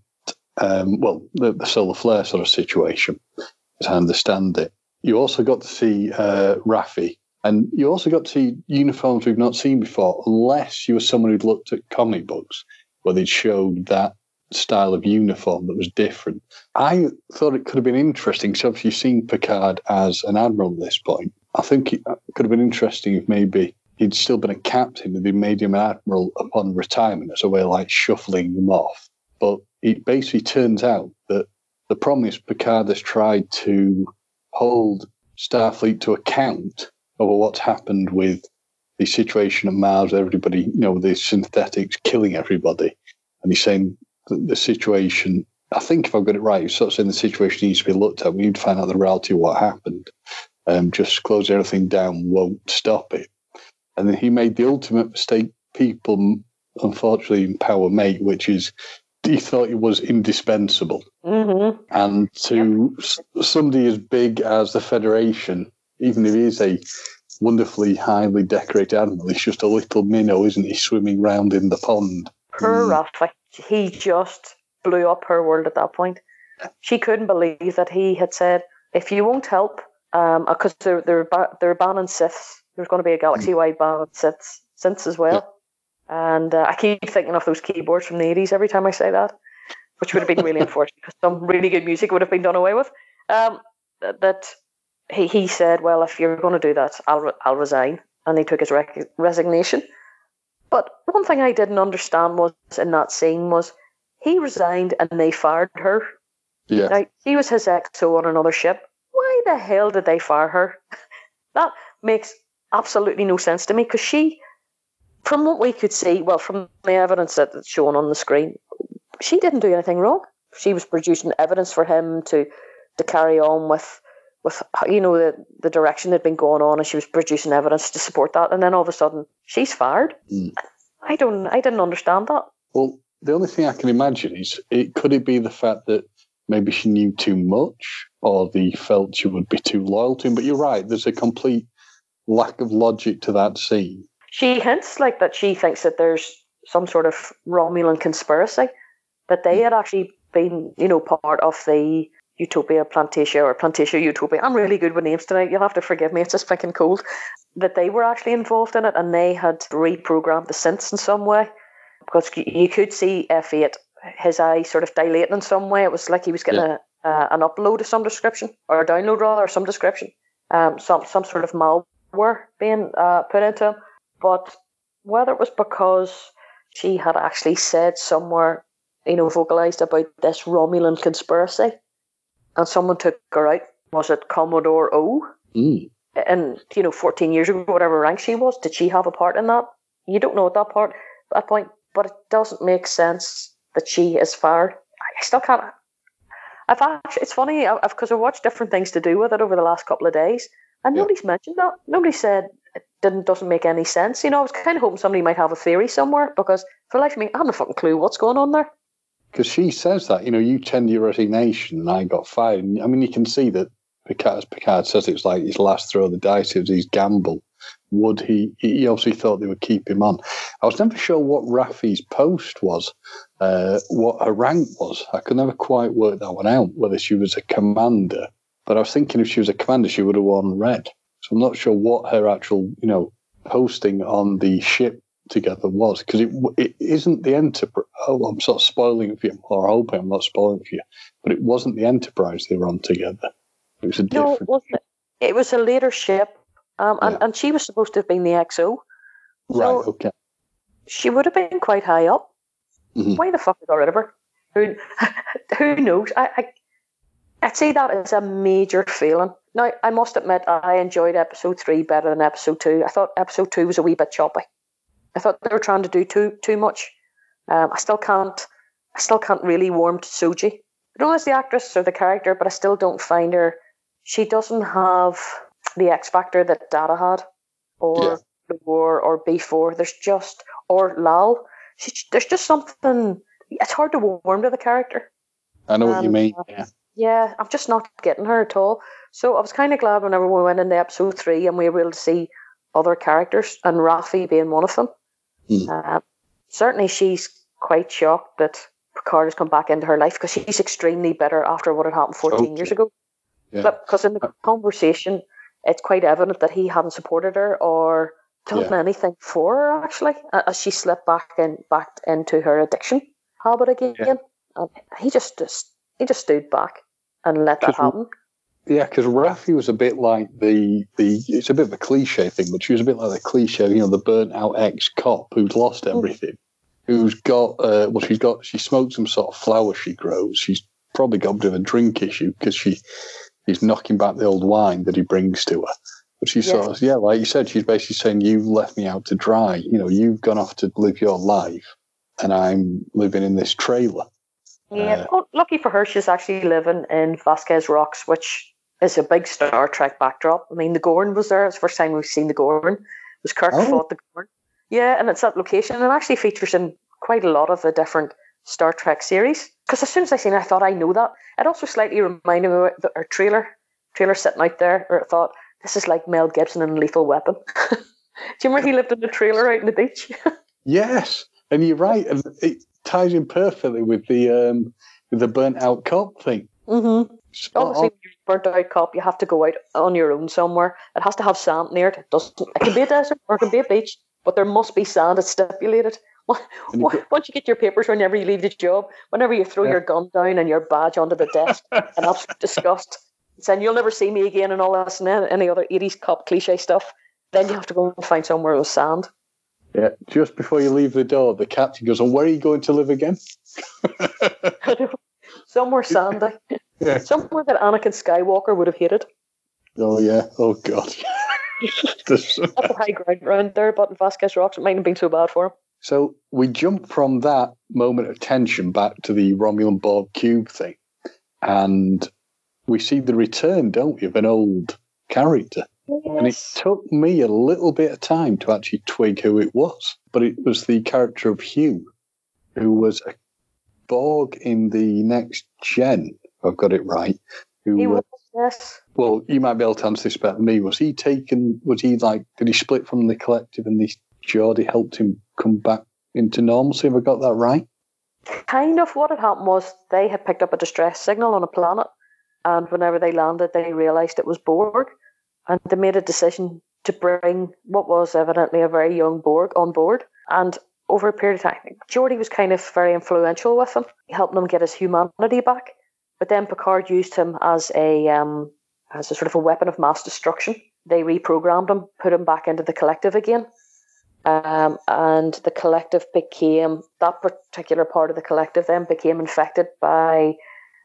um, well, the, the, solar flare sort of situation, as I understand it. You also got to see uh, Raffi, and you also got to see uniforms we've not seen before, unless you were someone who'd looked at comic books where they'd showed that style of uniform that was different. I thought it could have been interesting. So, if you've seen Picard as an admiral at this point, I think it could have been interesting if maybe he'd still been a captain and they made him an admiral upon retirement as a way of like shuffling him off. But it basically turns out that the problem is Picard has tried to hold Starfleet to account over what's happened with the situation at Mars, everybody, you know, the synthetics killing everybody. And he's saying the situation, I think if I've got it right, he's sort of saying the situation needs to be looked at. We need to find out the reality of what happened. Um, just close everything down won't stop it. And then he made the ultimate mistake people unfortunately in Power make, which is he thought he was indispensable. Mm-hmm. And to yep. somebody as big as the Federation, even if he is a wonderfully highly decorated animal, he's just a little minnow, isn't he, swimming round in the pond. Poor mm. He just blew up her world at that point. She couldn't believe that he had said, if you won't help, because um, they're, they're, they're banning synths, there's going to be a galaxy wide ban on synths, synths as well. And uh, I keep thinking of those keyboards from the 80s every time I say that, which would have been really unfortunate because some really good music would have been done away with. Um, that he, he said, Well, if you're going to do that, I'll, I'll resign. And he took his rec- resignation. But one thing I didn't understand was in that scene was he resigned and they fired her. Yeah. Now, she was his XO on another ship. Why the hell did they fire her? that makes absolutely no sense to me because she from what we could see, well, from the evidence that's shown on the screen, she didn't do anything wrong. She was producing evidence for him to to carry on with with you know the the direction that had been going on, and she was producing evidence to support that. And then all of a sudden, she's fired. Mm. I don't. I didn't understand that. Well, the only thing I can imagine is it could it be the fact that maybe she knew too much, or they felt she would be too loyal to him. But you're right. There's a complete lack of logic to that scene she hints like that she thinks that there's some sort of Romulan conspiracy that they had actually been, you know, part of the Utopia Plantatia or Plantatia Utopia. I'm really good with names tonight. You'll have to forgive me. It's just fucking cold. That they were actually involved in it and they had reprogrammed the synths in some way because you could see F8 his eye sort of dilating in some way. It was like he was getting yeah. a, uh, an upload of some description or a download rather, or some description, um, some some sort of malware being uh, put into him. But whether it was because she had actually said somewhere, you know, vocalized about this Romulan conspiracy, and someone took her out. Was it Commodore O? Mm. And you know, fourteen years ago, whatever rank she was, did she have a part in that? You don't know at that part, that point, but it doesn't make sense that she is fired. I still can't. I've actually, it's funny because I've, I've, watched different things to do with it over the last couple of days, and yeah. nobody's mentioned that. Nobody said didn't doesn't make any sense. You know, I was kind of hoping somebody might have a theory somewhere because for life of me, I have no fucking clue what's going on there. Because she says that, you know, you tender your resignation and I got fired. I mean, you can see that Picard, as Picard says, it's like his last throw of the dice. It was his gamble. Would he? He obviously thought they would keep him on. I was never sure what Raffi's post was, uh, what her rank was. I could never quite work that one out. Whether she was a commander, but I was thinking if she was a commander, she would have worn red. So I'm not sure what her actual, you know, posting on the ship together was because it it isn't the enterprise. Oh, I'm sort of spoiling for you, or hoping I'm not spoiling for you, but it wasn't the enterprise they were on together. It was a different. no, it wasn't it? It was a later ship, um, and, yeah. and she was supposed to have been the XO. So right. Okay. She would have been quite high up. Mm-hmm. Why the fuck they got rid of her? Who, who knows? I, I I'd say that is a major failing. Now, I must admit, I enjoyed episode three better than episode two. I thought episode two was a wee bit choppy. I thought they were trying to do too too much. Um, I still can't, I still can't really warm to Soji. I don't know as the actress or the character, but I still don't find her. She doesn't have the X factor that Data had, or yeah. the War, or B four. There's just or Lal. She, there's just something. It's hard to warm to the character. I know what you mean. Yeah. Yeah, I'm just not getting her at all. So I was kind of glad whenever we went into episode three and we were able to see other characters, and Raffi being one of them. Mm. Uh, certainly, she's quite shocked that Picard has come back into her life because she's extremely bitter after what had happened 14 okay. years ago. Yeah. But because in the conversation, it's quite evident that he hadn't supported her or done yeah. anything for her actually, as she slipped back in back into her addiction habit again. Yeah. And he just, just he just stood back and let that happen. Yeah, because Raffi was a bit like the the. It's a bit of a cliche thing, but she was a bit like the cliche, you know, the burnt out ex cop who's lost mm. everything, who's got uh, well, she's got she smokes some sort of flower she grows. She's probably got a bit of a drink issue because she he's knocking back the old wine that he brings to her. But she's sort of yeah, like you said, she's basically saying you've left me out to dry. You know, you've gone off to live your life, and I'm living in this trailer. Yeah, uh, oh, lucky for her, she's actually living in Vasquez Rocks, which is a big Star Trek backdrop. I mean, the Gorn was there. It's the first time we've seen the Gorn. It was Kirk oh. fought the Gorn. Yeah, and it's that location, and it actually features in quite a lot of the different Star Trek series. Because as soon as I seen it, I thought I know that. It also slightly reminded me of our trailer, trailer sitting out there, where I thought this is like Mel Gibson in Lethal Weapon. Do you remember he lived in the trailer out in the beach? yes, and you're right. And it, ties in perfectly with the um, with the burnt out cop thing. Mm-hmm. Obviously, burnt out cop, you have to go out on your own somewhere. It has to have sand near it. It doesn't. It can be a desert or it can be a beach, but there must be sand. It's stipulated. Once you get your papers, whenever you leave the job, whenever you throw yeah. your gun down and your badge onto the desk, and absolute disgust, saying you'll never see me again and all this and any other 80s cop cliche stuff, then you have to go and find somewhere with sand. Yeah, just before you leave the door, the captain goes, "And where are you going to live again?" Somewhere sandy. Yeah. Somewhere that Anakin Skywalker would have hated. Oh yeah. Oh god. That's a high ground around there, but in Vasquez Rocks, it might have been too bad for him. So we jump from that moment of tension back to the Romulan Borg cube thing, and we see the return, don't we, of an old character. And it took me a little bit of time to actually twig who it was. But it was the character of Hugh, who was a Borg in the next gen, if I've got it right. Who, he was, yes. Well, you might be able to answer this better than me. Was he taken, was he like, did he split from the collective and the Geordi helped him come back into normalcy? Have I got that right? Kind of what had happened was they had picked up a distress signal on a planet, and whenever they landed, they realised it was Borg and they made a decision to bring what was evidently a very young Borg on board. And over a period of time, Geordi was kind of very influential with him, helping him get his humanity back. But then Picard used him as a um, as a sort of a weapon of mass destruction. They reprogrammed him, put him back into the collective again. Um, and the collective became that particular part of the collective then became infected by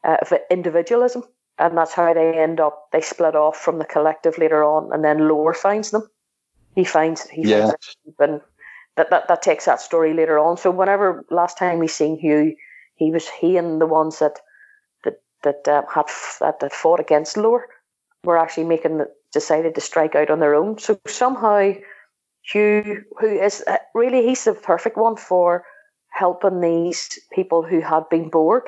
uh, individualism and that's how they end up. They split off from the collective later on, and then Lore finds them. He finds he yeah. finds and that, that that takes that story later on. So whenever last time we seen Hugh, he was he and the ones that that that uh, had that, that fought against Lore were actually making the, decided to strike out on their own. So somehow Hugh, who is uh, really he's the perfect one for helping these people who had been Borg.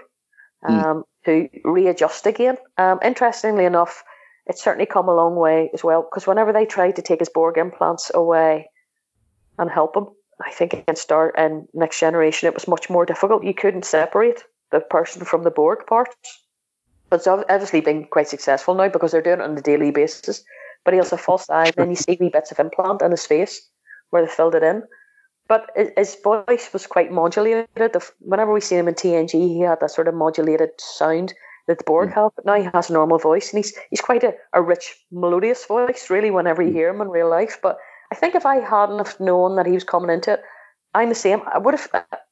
Hmm. Um, mm to readjust again. Um, interestingly enough, it's certainly come a long way as well because whenever they tried to take his Borg implants away and help him, I think against Star and Next Generation, it was much more difficult. You couldn't separate the person from the Borg parts. But it's obviously been quite successful now because they're doing it on a daily basis. But he has a false eye, and then you see wee bits of implant in his face where they filled it in. But his voice was quite modulated. Whenever we see him in TNG, he had that sort of modulated sound. that the Borg mm. have, but now he has a normal voice, and he's he's quite a, a rich, melodious voice, really, whenever you mm. hear him in real life. But I think if I hadn't have known that he was coming into it, I'm the same. I would have,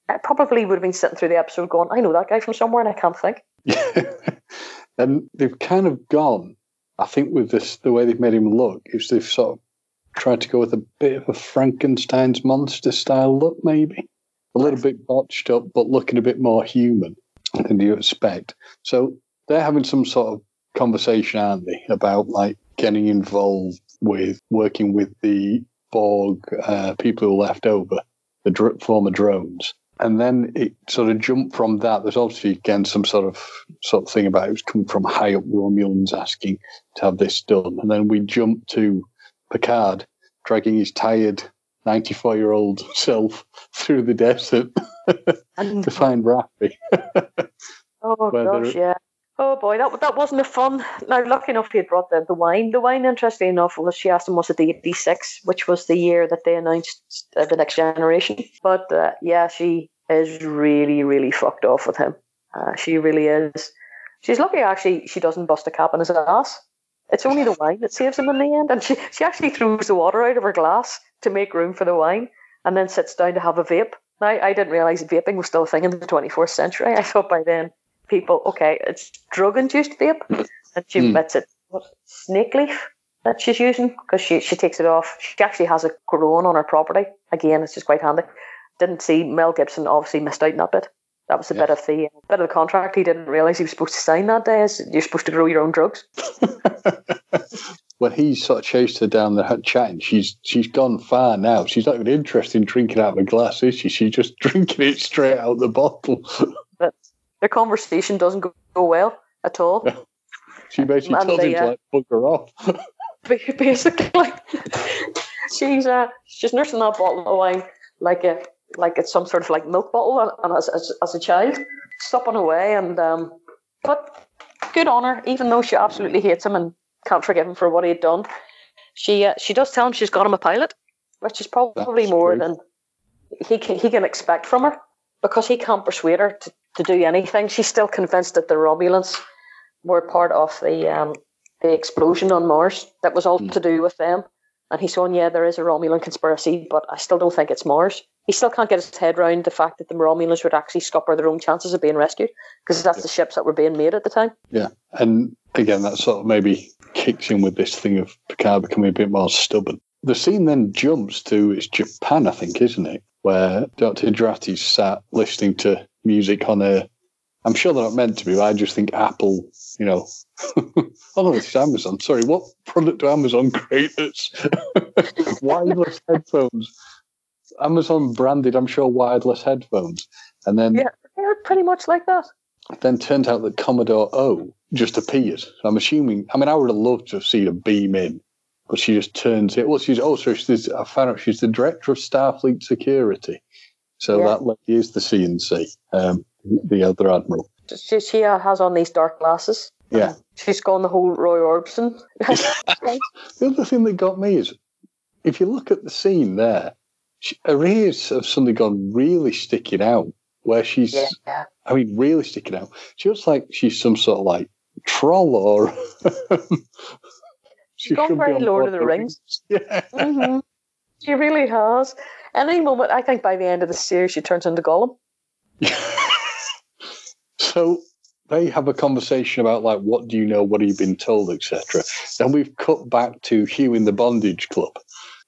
I probably would have been sitting through the episode going, I know that guy from somewhere, and I can't think. and they've kind of gone. I think with this, the way they've made him look, is they've sort of tried to go with a bit of a Frankenstein's monster style look, maybe a little bit botched up, but looking a bit more human than you expect. So they're having some sort of conversation, aren't they, about like getting involved with working with the Borg uh, people who left over, the dr- former drones. And then it sort of jumped from that. There's obviously again some sort of sort of thing about it was coming from high up Romulans asking to have this done. And then we jump to Picard dragging his tired 94 year old self through the desert to find Raffi. oh, gosh, yeah. Oh boy, that that wasn't a fun. Now, lucky enough, he had brought the, the wine. The wine, interesting enough, was she asked him was it the eighty six, which was the year that they announced uh, the next generation. But uh, yeah, she is really, really fucked off with him. Uh, she really is. She's lucky actually. She doesn't bust a cap on his ass. It's only the wine that saves him in the end, and she she actually throws the water out of her glass to make room for the wine, and then sits down to have a vape. Now, I didn't realize vaping was still a thing in the 24th century. I thought by then people, okay, it's drug induced vape. And she hmm. admits it. What, snake leaf that she's using because she, she takes it off. She actually has it grown on her property. Again, it's just quite handy. Didn't see Mel Gibson obviously missed out on that bit. That was a bit of the bit of the contract he didn't realize he was supposed to sign that day. Is you're supposed to grow your own drugs. when he sort of chased her down the chatting, she's she's gone far now. She's not even interested in drinking out of a glass, is she? She's just drinking it straight out the bottle. but the conversation doesn't go, well at all. She basically and tells him to like bugger off. basically, she's uh, she's nursing that bottle of wine like a like it's some sort of like milk bottle, and, as, as, as a child, stopping away, and um, but good on her, even though she absolutely hates him and can't forgive him for what he had done. She uh, she does tell him she's got him a pilot, which is probably That's more true. than he can he can expect from her because he can't persuade her to, to do anything. She's still convinced that the Romulans were part of the um, the explosion on Mars. That was all mm. to do with them. And he's saying, yeah, there is a Romulan conspiracy, but I still don't think it's Mars. He still can't get his head around the fact that the Romulans would actually scupper their own chances of being rescued because that's yeah. the ships that were being made at the time. Yeah, and again, that sort of maybe kicks in with this thing of Picard becoming a bit more stubborn. The scene then jumps to it's Japan, I think, isn't it? Where Dr. Jurati's sat listening to music on a. I'm sure they're not meant to be, but I just think Apple, you know. oh no, it's Amazon. Sorry, what product do Amazon create that's wireless headphones? Amazon branded, I'm sure, wireless headphones. And then. Yeah, they're pretty much like that. Then turned out that Commodore O just appeared. I'm assuming. I mean, I would have loved to have seen a beam in, but she just turns it. Well, she's also she's. I found out she's the director of Starfleet Security, so yeah. that lady is the CNC, um, the other admiral. She, she has on these dark glasses. Yeah, she's gone the whole Roy Orbison. the other thing that got me is if you look at the scene there, her ears have suddenly gone really sticking out. Where she's, yeah. I mean, really sticking out. She looks like she's some sort of like troll or. She's gone very Lord of the Rings. Yeah. Mm-hmm. She really has. Any moment, I think by the end of the series, she turns into Gollum. so they have a conversation about like what do you know, what have you been told, etc. Then we've cut back to Hugh in the bondage club.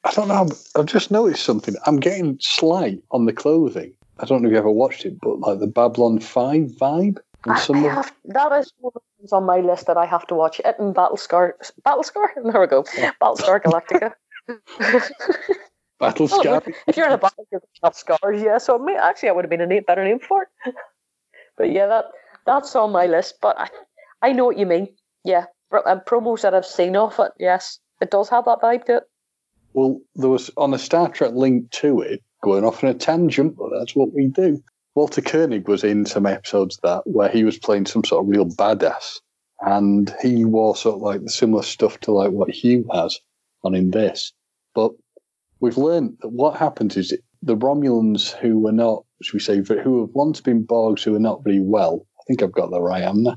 I don't know. I've just noticed something. I'm getting slight on the clothing. I don't know if you ever watched it, but like the Babylon Five vibe. I have, that is one of the things on my list that I have to watch. It and Battlescar. Battlescar? There we go. Battlestar Galactica. Battlescar. If you're in a battle, you're have scars. Yeah. So me, actually, I would have been a name, better name for it. but yeah, that that's on my list. But I, I know what you mean. Yeah. And promos that I've seen of it, yes, it does have that vibe to it. Well, there was on a Star Trek link to it, going off on a tangent, but that's what we do. Walter Koenig was in some episodes of that where he was playing some sort of real badass, and he wore sort of like the similar stuff to like what Hugh has on in this. But we've learned that what happens is the Romulans who were not, should we say, who have once been Borgs who are not very well, I think I've got that right, haven't I?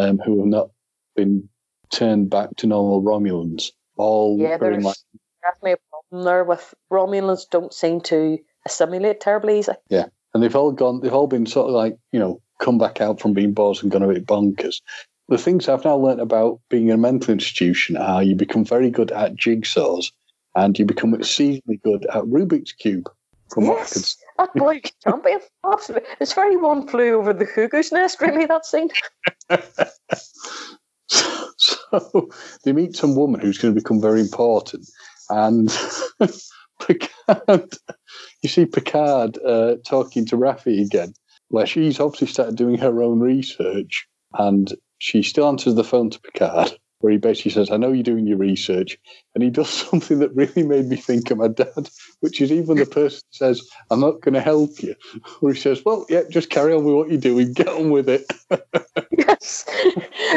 Um, who have not been turned back to normal Romulans. All yeah, there's like, definitely a problem there with Romulans don't seem to assimilate terribly easy. Yeah, and they've all gone. They've all been sort of like you know come back out from being bored and gone a bit bonkers. The things I've now learned about being in a mental institution are you become very good at jigsaws and you become exceedingly good at Rubik's Cube. From yes, that boy champion. Absolutely. It's very one flew over the cuckoo's nest, really, that scene. so they meet some woman who's going to become very important. And Picard, you see Picard uh, talking to Raffi again, where she's obviously started doing her own research and she still answers the phone to Picard where he basically says, I know you're doing your research. And he does something that really made me think of my dad, which is even the person says, I'm not going to help you. Where he says, Well, yeah, just carry on with what you're doing, get on with it. yes,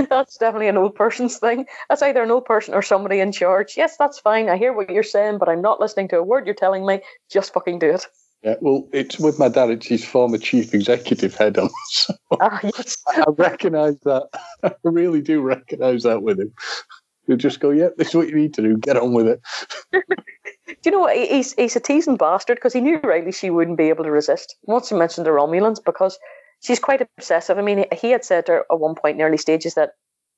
that's definitely an old person's thing. That's either an old person or somebody in charge. Yes, that's fine. I hear what you're saying, but I'm not listening to a word you're telling me. Just fucking do it. Yeah, well, it's with my dad. It's his former chief executive head on. So ah, yes. I recognise that. I really do recognise that with him. You just go, yeah, this is what you need to do. Get on with it. do you know what? He's he's a teasing bastard because he knew rightly she wouldn't be able to resist. Once he mentioned the Romulans because she's quite obsessive. I mean, he had said to her at one point in early stages that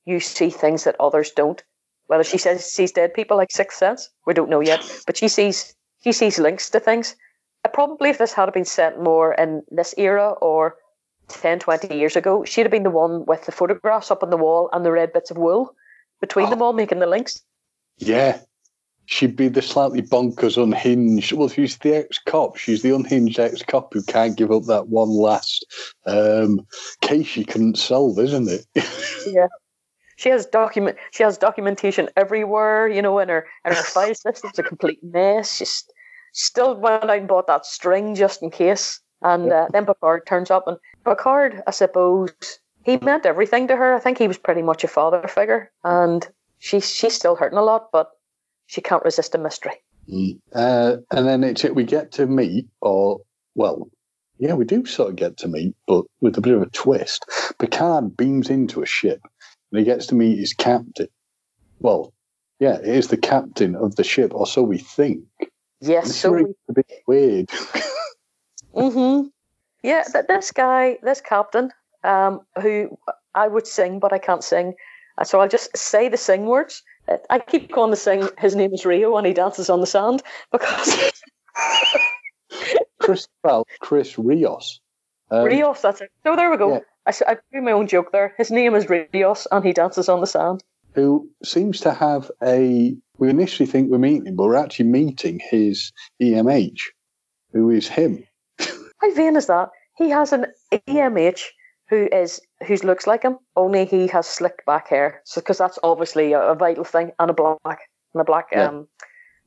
you see things that others don't. Whether she says sees dead people like Sixth Sense, we don't know yet. But she sees she sees links to things probably if this had been set more in this era or 10, 20 years ago, she'd have been the one with the photographs up on the wall and the red bits of wool between oh. them all making the links. Yeah. She'd be the slightly bonkers, unhinged. Well, she's the ex cop. She's the unhinged ex cop who can't give up that one last um, case she couldn't solve, isn't it? yeah. She has document. She has documentation everywhere, you know, and her and her file system's a complete mess. Still went out and bought that string just in case. And uh, then Picard turns up, and Picard, I suppose, he meant everything to her. I think he was pretty much a father figure, and she's she's still hurting a lot, but she can't resist a mystery. Mm. Uh, and then it's we get to meet, or well, yeah, we do sort of get to meet, but with a bit of a twist. Picard beams into a ship, and he gets to meet his captain. Well, yeah, it is the captain of the ship, or so we think. Yes, so really a bit weird. mm-hmm. Yeah, th- this guy, this captain, um, who I would sing, but I can't sing. Uh, so I'll just say the sing words. Uh, I keep calling the sing. His name is Rio, and he dances on the sand because. Chris well, Chris Rios. Um, Rios, that's it. So there we go. Yeah. I, I threw my own joke there. His name is Rios, and he dances on the sand. Who seems to have a we initially think we're meeting him, but we're actually meeting his EMH, who is him. How vain is that? He has an EMH who is who looks like him, only he has slicked back hair. So because that's obviously a, a, vital thing, and a black and a black yeah. um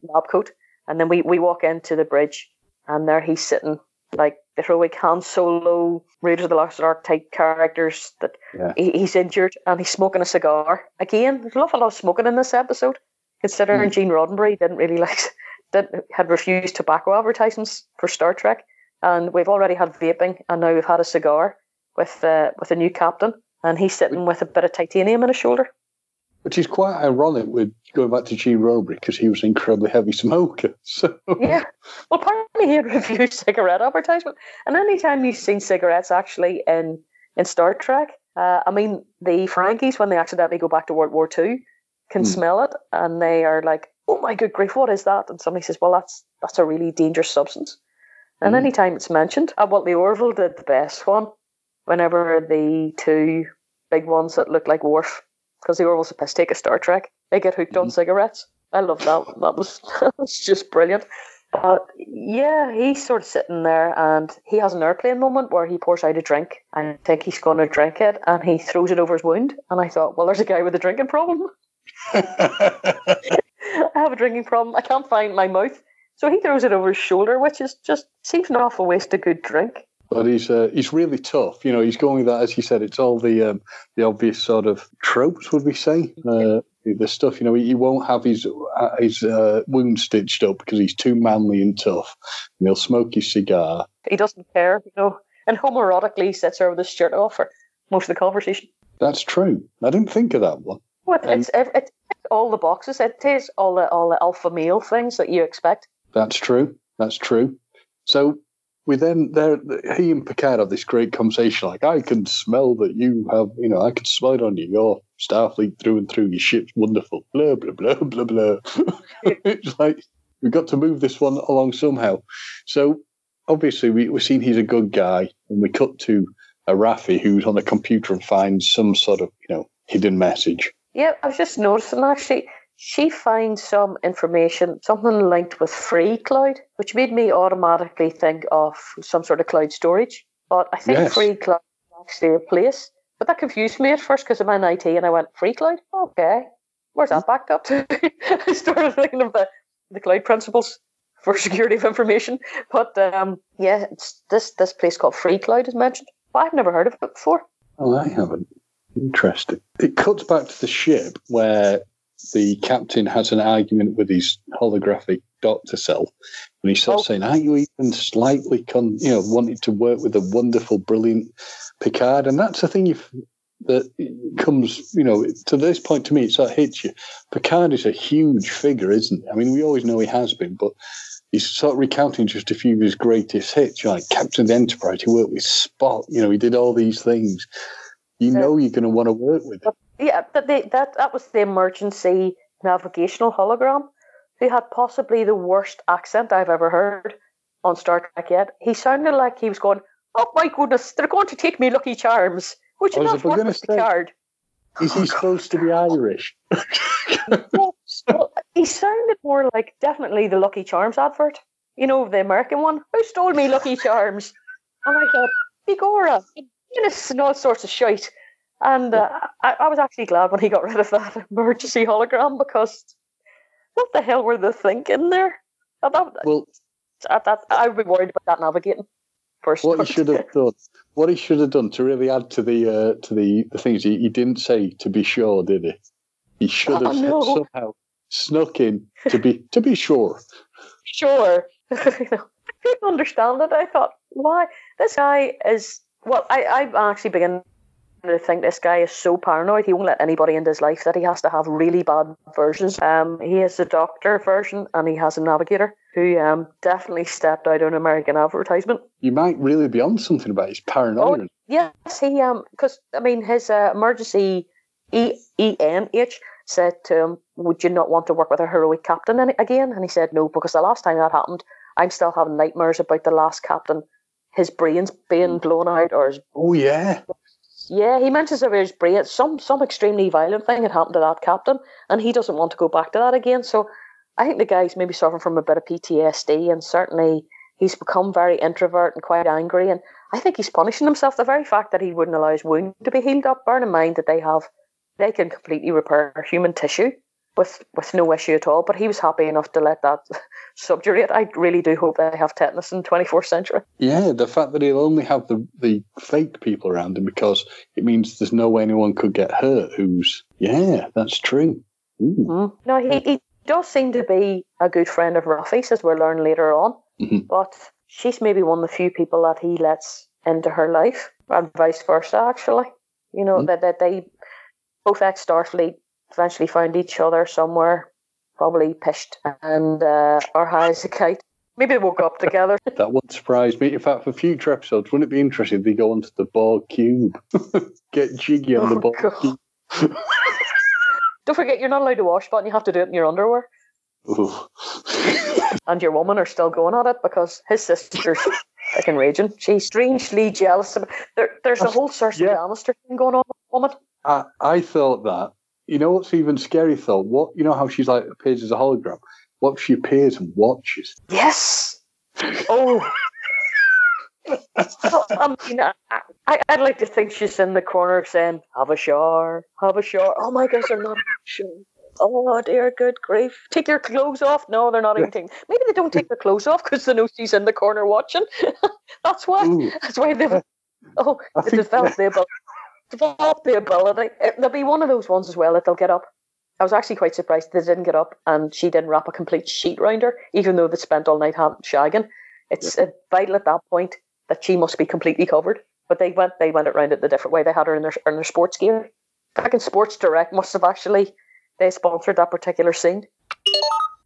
lab coat. And then we, we walk into the bridge, and there he's sitting like the heroic Han Solo, Raiders of the Lost Ark type characters. That yeah. he, he's injured and he's smoking a cigar again. There's an awful lot of smoking in this episode. Considering mm. Gene Roddenberry didn't really like didn't, had refused tobacco advertisements for Star Trek, and we've already had vaping, and now we've had a cigar with uh, with a new captain, and he's sitting with a bit of titanium in his shoulder. Which is quite ironic with going back to Gene Roddenberry because he was an incredibly heavy smoker. So yeah, well, apparently he had refused cigarette advertisement, and anytime you've seen cigarettes actually in in Star Trek, uh, I mean the Ferengis when they accidentally go back to World War Two can mm. smell it and they are like, "Oh my good grief, what is that?" And somebody says, "Well, that's that's a really dangerous substance." And mm. anytime it's mentioned, uh, well, the Orville did the best one. Whenever the two big ones that look like Worf, because the Orville's a piss take a Star Trek, they get hooked mm. on cigarettes. I love that. That was that was just brilliant. But yeah, he's sort of sitting there and he has an airplane moment where he pours out a drink and I think he's going to drink it and he throws it over his wound. And I thought, well, there's a guy with a drinking problem. I have a drinking problem. I can't find my mouth. So he throws it over his shoulder, which is just seems an awful waste of good drink. But he's uh, he's really tough. You know, he's going with that as you said. It's all the um, the obvious sort of tropes, would we say? Uh, the stuff. You know, he, won't have his uh, his uh, wound stitched up because he's too manly and tough. And he'll smoke his cigar. He doesn't care. You know, and homoerotically sits there with his shirt off for most of the conversation. That's true. I didn't think of that one. Well, it's, it's, it's all the boxes. It is all the all the alpha male things that you expect. That's true. That's true. So we then there he and Picard have this great conversation. Like I can smell that you have, you know, I can smell it on you. Your Starfleet through and through. Your ship's wonderful. Blah blah blah blah blah. it's like we've got to move this one along somehow. So obviously we we've seen he's a good guy, and we cut to a Raffi who's on the computer and finds some sort of you know hidden message. Yeah, I was just noticing actually she finds some information, something linked with free cloud, which made me automatically think of some sort of cloud storage. But I think yes. Freecloud is actually a place. But that confused me at first because I'm in IT and I went, free cloud? Okay. Where's that backed up to? I started thinking of the, the cloud principles for security of information. But um, yeah, it's this, this place called free cloud is mentioned. But I've never heard of it before. Oh, I haven't. Interesting. It cuts back to the ship where the captain has an argument with his holographic doctor self, and he starts oh. saying, "Are you even slightly, con- you know, wanting to work with a wonderful, brilliant Picard?" And that's the thing you that comes, you know, to this point to me, it sort of hits you. Picard is a huge figure, isn't it? I mean, we always know he has been, but he's sort of recounting just a few of his greatest hits, like Captain Enterprise. He worked with Spock, you know, he did all these things. You know, you're going to want to work with him. Yeah, but they, that that was the emergency navigational hologram who had possibly the worst accent I've ever heard on Star Trek yet. He sounded like he was going, "Oh my goodness, they're going to take me Lucky Charms." Would you not work with the card? Is he supposed to be Irish? well, he sounded more like definitely the Lucky Charms advert. You know, the American one. Who stole me Lucky Charms? And I thought, Guinness and all sorts of shite. And uh, I, I, was actually glad when he got rid of that emergency hologram because what the hell were they thinking there? About that, well, that, I would be worried about that navigating. First, what he should have done, what he should have done to really add to the uh, to the, the things he, he didn't say to be sure, did he? He should have oh, no. somehow snuck in to be to be sure. Sure, I couldn't understand it. I thought, why this guy is well, I, I actually begin to think this guy is so paranoid he won't let anybody into his life that he has to have really bad versions. Um, he has a doctor version and he has a navigator who um, definitely stepped out on American advertisement. You might really be on something about his paranoia. Oh, yes, he um because I mean his uh, emergency E E N H said to him, "Would you not want to work with a heroic captain again?" And he said, "No, because the last time that happened, I'm still having nightmares about the last captain." his brains being blown out or his oh yeah yeah he mentions about his brain some some extremely violent thing had happened to that captain and he doesn't want to go back to that again. So i think the guy's maybe suffering from a bit of ptsd and certainly he's become very introvert and quite angry and i think he's punishing himself. The very fact that he wouldn't allow his wound to be healed up bear in mind that they have they can completely repair human tissue with with no issue at all. But he was happy enough to let that subjugate. I really do hope they have tetanus in the 24th century. Yeah, the fact that he'll only have the, the fake people around him because it means there's no way anyone could get hurt who's, yeah, that's true. Mm. No, he, he does seem to be a good friend of Raffi's, as we'll learn later on. Mm-hmm. But she's maybe one of the few people that he lets into her life, and vice versa, actually. You know, mm-hmm. that, that they both ex Starfleet eventually found each other somewhere, probably pished and uh, or high as a kite. Maybe they woke up together. that wouldn't surprise me. In fact, for future episodes, wouldn't it be interesting if they go onto the ball cube? Get jiggy on oh, the Borg cube. Don't forget, you're not allowed to wash but you have to do it in your underwear. and your woman are still going at it because his sister's fucking raging. She's strangely jealous. There, there's a whole Cersei yeah. Lannister thing going on with the woman. I, I thought that you know what's even scary though? What you know how she's like appears as a hologram? What if she appears and watches? Yes. Oh. I mean, I, would like to think she's in the corner saying, "Have a shower, have a shower." Oh my gosh, they're not shower. Oh dear, good grief! Take your clothes off. No, they're not eating. Maybe they don't take their clothes off because they know she's in the corner watching. That's why. Ooh. That's why they've. Oh, they developed the ability develop the ability. It, there'll be one of those ones as well that they'll get up. I was actually quite surprised they didn't get up and she didn't wrap a complete sheet round her, even though they spent all night shagging. It's yeah. vital at that point that she must be completely covered but they went they went around it the different way. They had her in their in their sports gear. Back in Sports Direct must have actually they sponsored that particular scene.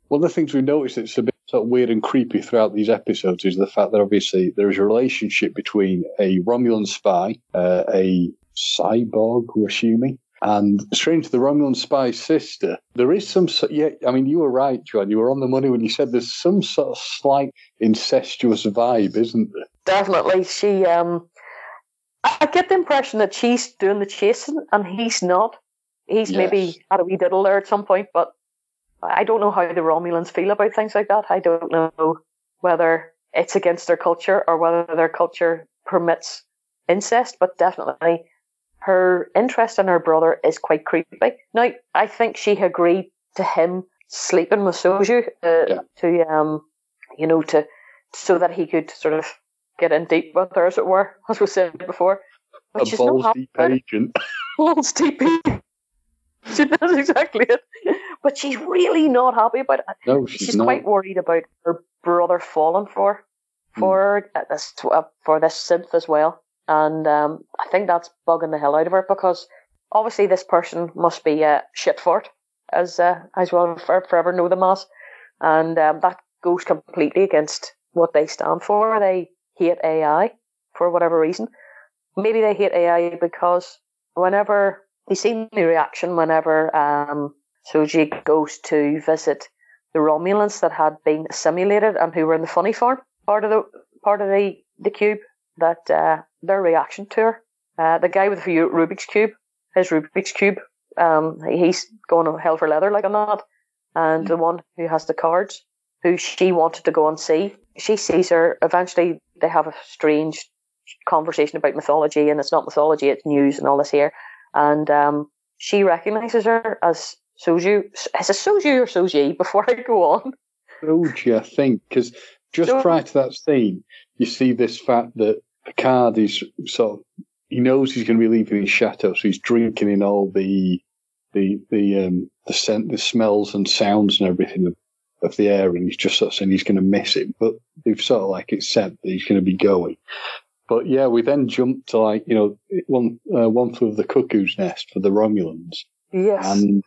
One of the things we've noticed that's a bit sort of weird and creepy throughout these episodes is the fact that obviously there is a relationship between a Romulan spy, uh, a cyborg, we're assuming, and strange, the Romulan spy's sister. There is some, yeah. I mean, you were right, John. You were on the money when you said there's some sort of slight incestuous vibe, isn't there? Definitely. She, um, I get the impression that she's doing the chasing and he's not. He's yes. maybe had a wee diddle there at some point, but I don't know how the Romulans feel about things like that. I don't know whether it's against their culture or whether their culture permits incest, but definitely her interest in her brother is quite creepy. Now, I think she agreed to him sleeping with Soju uh, yeah. to, um, you know, to so that he could sort of get in deep with her, as it were, as we said before. But a balls deep agent. balls deep. she, that's exactly it. But she's really not happy about it. No, she's, she's quite worried about her brother falling for for mm. this uh, for this synth as well. And um, I think that's bugging the hell out of her because obviously this person must be a shit fort, as uh, as well for, forever know them as, and um, that goes completely against what they stand for. They hate AI for whatever reason. Maybe they hate AI because whenever you see the reaction whenever um, Soji goes to visit the Romulans that had been assimilated and who were in the funny farm part of the part of the the cube that uh, their reaction to her. Uh, the guy with the Rubik's cube, his Rubik's cube, um, he's going to hell for leather like a that. And the one who has the cards, who she wanted to go and see, she sees her. Eventually, they have a strange conversation about mythology, and it's not mythology; it's news and all this here. And um, she recognizes her as Soju. Is it Soju or Soji? Before I go on, Soji, I think, because just so, prior to that scene, you see this fact that Picard is sort of he knows he's going to be leaving his chateau, so he's drinking in all the the the um, the scent, the smells and sounds and everything of, of the air, and he's just sort of saying he's going to miss it. But they've sort of like it's said that he's going to be going. But yeah, we then jump to like you know one uh, one flew of the cuckoo's nest for the Romulans. Yes. And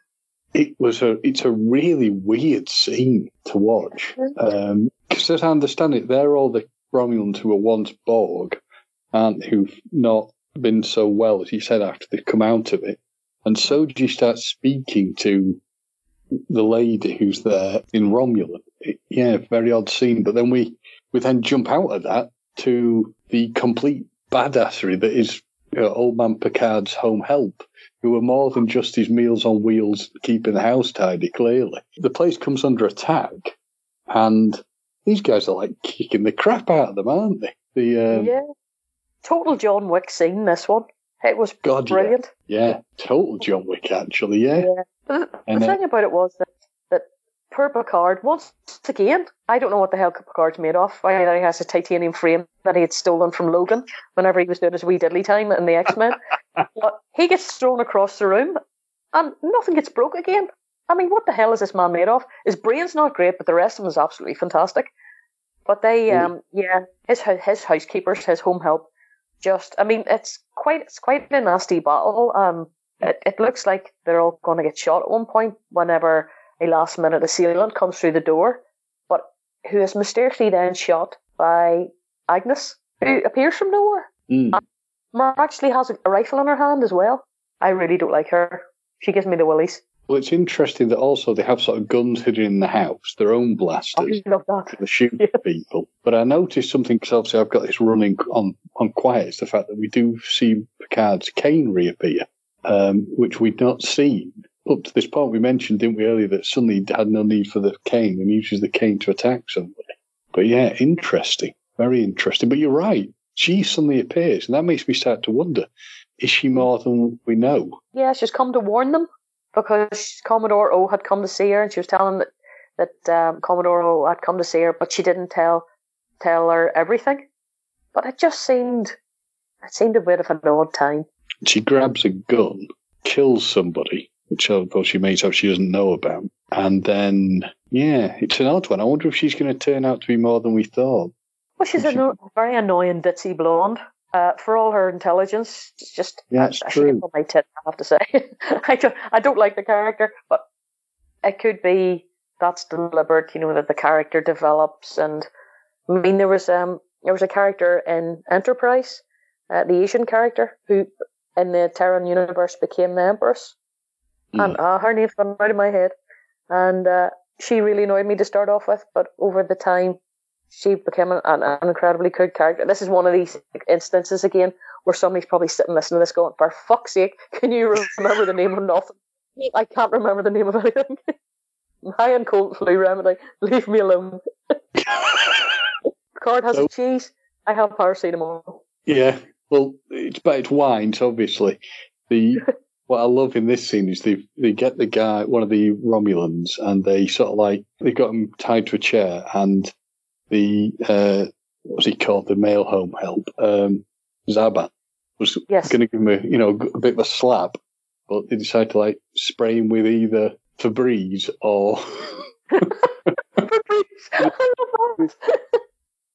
it was a it's a really weird scene to watch because um, as I understand it, they're all the Romulans who were once Borg, and who've not been so well, as you said, after they've come out of it. And Soji starts speaking to the lady who's there in Romulan. Yeah, very odd scene. But then we, we then jump out of that to the complete badassery that is you know, old man Picard's home help, who are more than just his meals on wheels, keeping the house tidy, clearly. The place comes under attack, and these guys are like kicking the crap out of them, aren't they? The um, yeah, total John Wick scene. This one, it was God, brilliant. Yeah. yeah, total John Wick actually. Yeah. yeah. The, thing about it was that that per Picard once again, I don't know what the hell Picard's made of. Either he has a titanium frame that he had stolen from Logan whenever he was doing his wee diddly time in the X Men. but he gets thrown across the room, and nothing gets broke again. I mean, what the hell is this man made of? His brain's not great, but the rest of him is absolutely fantastic. But they, um, yeah, his his housekeepers, his home help, just, I mean, it's quite it's quite a nasty battle. Um, it, it looks like they're all going to get shot at one point whenever a last minute assailant comes through the door, but who is mysteriously then shot by Agnes, who appears from nowhere. Mm. actually has a, a rifle in her hand as well. I really don't like her. She gives me the willies. Well, it's interesting that also they have sort of guns hidden in the house, their own blasters, I love that. to shoot yeah. people. But I noticed something because obviously I've got this running on on quiet. It's the fact that we do see Picard's cane reappear, um, which we'd not seen up to this point. We mentioned, didn't we, earlier that suddenly he had no need for the cane and uses the cane to attack somebody. But yeah, interesting, very interesting. But you're right. She suddenly appears, and that makes me start to wonder: is she more than we know? Yeah, she's come to warn them because Commodore O had come to see her and she was telling that that um, Commodore O had come to see her, but she didn't tell tell her everything. But it just seemed it seemed a bit of an odd time. She grabs a gun, kills somebody, which of course she makes up she doesn't know about, and then yeah, it's an odd one. I wonder if she's going to turn out to be more than we thought. Well, she's a she... very annoying ditzy blonde. Uh, for all her intelligence, it's just yeah, it's I, true. I my tit, I have to say. I don't I don't like the character, but it could be that's deliberate, you know, that the character develops and I mean there was um there was a character in Enterprise, uh, the Asian character, who in the Terran universe became the Empress. Mm. And uh, her name's gone out of my head. And uh, she really annoyed me to start off with, but over the time, she became an, an, incredibly good character. This is one of these instances again where somebody's probably sitting listening to this going, for fuck's sake, can you remember the name of nothing? I can't remember the name of anything. High and cold flu remedy. Leave me alone. Card has so, a cheese. I have paracetamol. Yeah, well, it's but it's wines, obviously. The what I love in this scene is they they get the guy, one of the Romulans, and they sort of like they've got him tied to a chair, and the uh, what's he called, the male home help, um, Zaba, was yes. going to give him a you know a bit of a slap, but they decided to like spray him with either Febreze or. Febreze.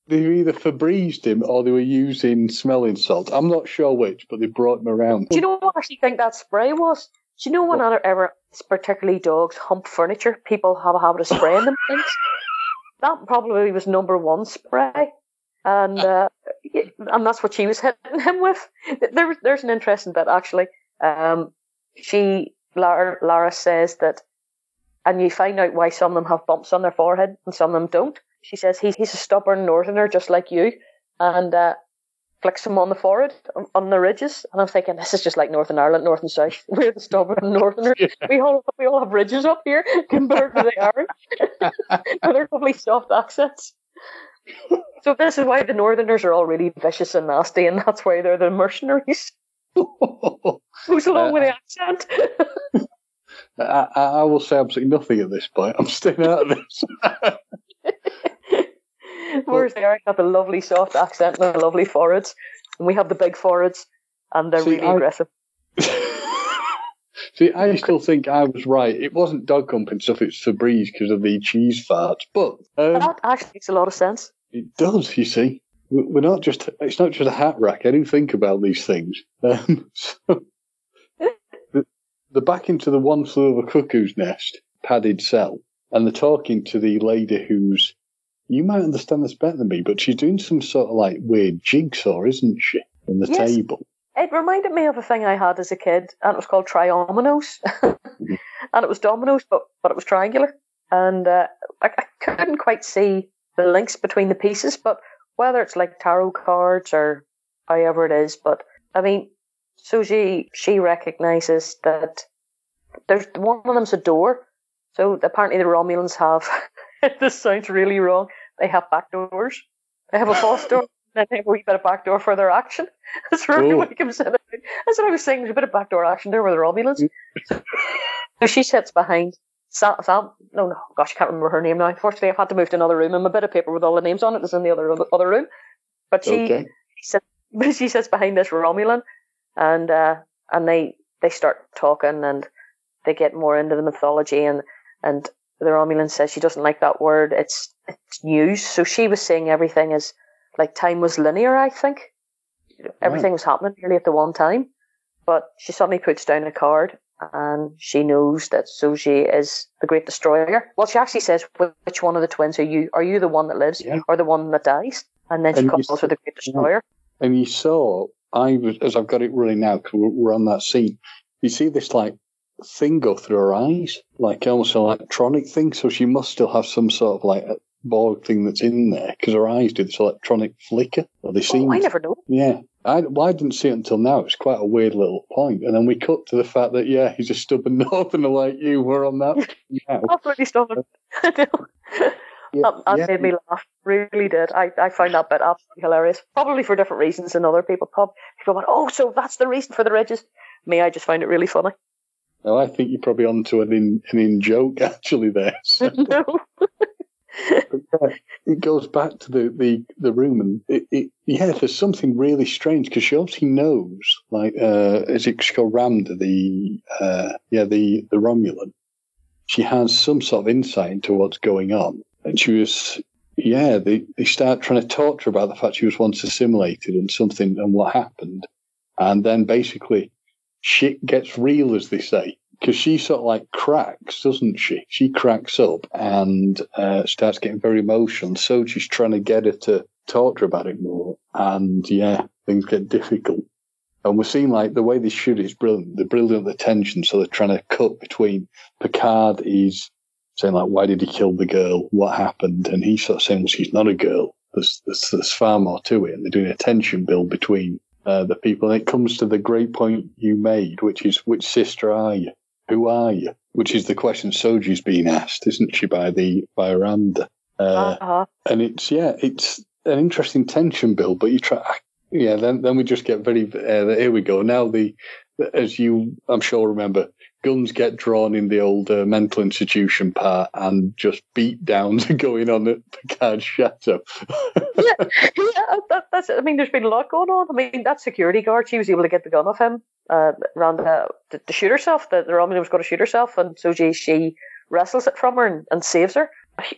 they either Febrezed him or they were using smelling salt. I'm not sure which, but they brought him around. Do you know what I actually think that spray was? Do you know when what? ever, particularly dogs, hump furniture, people have a habit of spraying them things? That probably was number one spray. And uh, and that's what she was hitting him with. There, there's an interesting bit actually. Um, she Laris, Laris says that, and you find out why some of them have bumps on their forehead and some of them don't she says he's, he's a stubborn northerner just like you, and uh, flicks him on the forehead, on, on, the ridges. And I'm thinking, this is just like Northern Ireland, North and South. We're the stubborn northerners. Yeah. We all we all have ridges up here compared to the Irish. They're lovely soft accents. so this is why the Northerners are all really vicious and nasty, and that's why they're the mercenaries. Who's along uh, with the accent? I, I, will say absolutely nothing at this point. I'm staying out of this. Whereas the Irish have the lovely soft accent and the lovely foreheads, and we have the big foreheads, and they're See, really I, aggressive. See, I still think I was right. It wasn't dog humping stuff; it's Febreze because of the cheese farts. But um, that actually makes a lot of sense. It does. You see, we're not just. It's not just a hat rack. I do think about these things. Um, so the, the back into the one flew of a cuckoo's nest padded cell, and they're talking to the lady who's you might understand this better than me, but she's doing some sort of like weird jigsaw, isn't she, on the yes. table? It reminded me of a thing I had as a kid, and it was called Triominoes. And it was dominoes, but, but it was triangular. And uh, I, I couldn't quite see the links between the pieces, but whether it's like tarot cards or however it is, but I mean, so she, she recognizes that there's one of them's a door. So apparently the Romulans have, this sounds really wrong, they have back doors. They have a false door, and they have a wee bit of back door for their action. That's really cool. what comes in. That's what I was saying. There's a bit of back door action there with the Romulans. so she sits behind Sam, Sam, no, no, gosh, I can't remember her name now. Unfortunately, I've had to move to another room, and my bit of paper with all the names on it. is in the other other room. But she, okay. she, sits, she sits behind this Romulan, and uh, and they they start talking, and they get more into the mythology, and and the Romulan says she doesn't like that word. It's it's news. So she was saying everything is like time was linear. I think everything was happening nearly at the one time. But she suddenly puts down a card and she knows that Soji is the Great Destroyer. Well, she actually says, "Which one of the twins are you? Are you the one that lives yeah. or the one that dies?" And then she and calls her the Great Destroyer. And you saw, I was as I've got it running now because we're on that scene. You see this like thing go through her eyes, like almost an electronic thing. So she must still have some sort of like Borg thing that's in there because her eyes do this electronic flicker. Or they seem. Oh, I never know. Yeah. I, well, I didn't see it until now. It's quite a weird little point. And then we cut to the fact that, yeah, he's a stubborn northerner like you. We're on that now. Absolutely stubborn. Uh, I know. Yeah, that, that yeah. made me laugh. Really did. I, I found that bit absolutely hilarious. Probably for different reasons than other people. Pop. People went, oh, so that's the reason for the ridges. Me, I just find it really funny. Well, I think you're probably onto an in, an in joke actually there. So. no. yeah, it goes back to the, the, the room and it, it, yeah, there's something really strange because she obviously knows, like, uh, is it called Ramdha, the, uh, yeah, the, the Romulan. She has some sort of insight into what's going on. And she was, yeah, they, they start trying to talk to her about the fact she was once assimilated and something and what happened. And then basically shit gets real, as they say, because she sort of like cracks, doesn't she? She cracks up and uh, starts getting very emotional. So she's trying to get her to talk to her about it more. And yeah, things get difficult. And we're seeing like the way they shoot is brilliant. They're brilliant the tension. So they're trying to cut between Picard is saying like, why did he kill the girl? What happened? And he's sort of saying, well, she's not a girl. There's, there's, there's far more to it. And they're doing a tension build between uh, the people. And it comes to the great point you made, which is, which sister are you? Who are you? Which is the question Soji's being asked, isn't she, by the by? Uh, uh-huh. And it's yeah, it's an interesting tension build, but you try yeah, then then we just get very. Uh, here we go. Now the, as you I'm sure remember, guns get drawn in the old uh, mental institution part, and just beat downs are going on at Picard's chateau. yeah, yeah that, that's. I mean, there's been a lot going on. I mean, that security guard, she was able to get the gun off him uh, the, to, shoot herself. The, the Romulan was going to shoot herself, and so she, she wrestles it from her and, and saves her.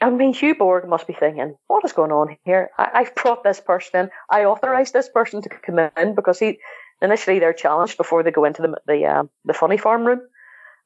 I mean, Hugh Borg must be thinking, what is going on here? I, have brought this person in. I authorized this person to come in because he initially they're challenged before they go into the the, um, the funny farm room,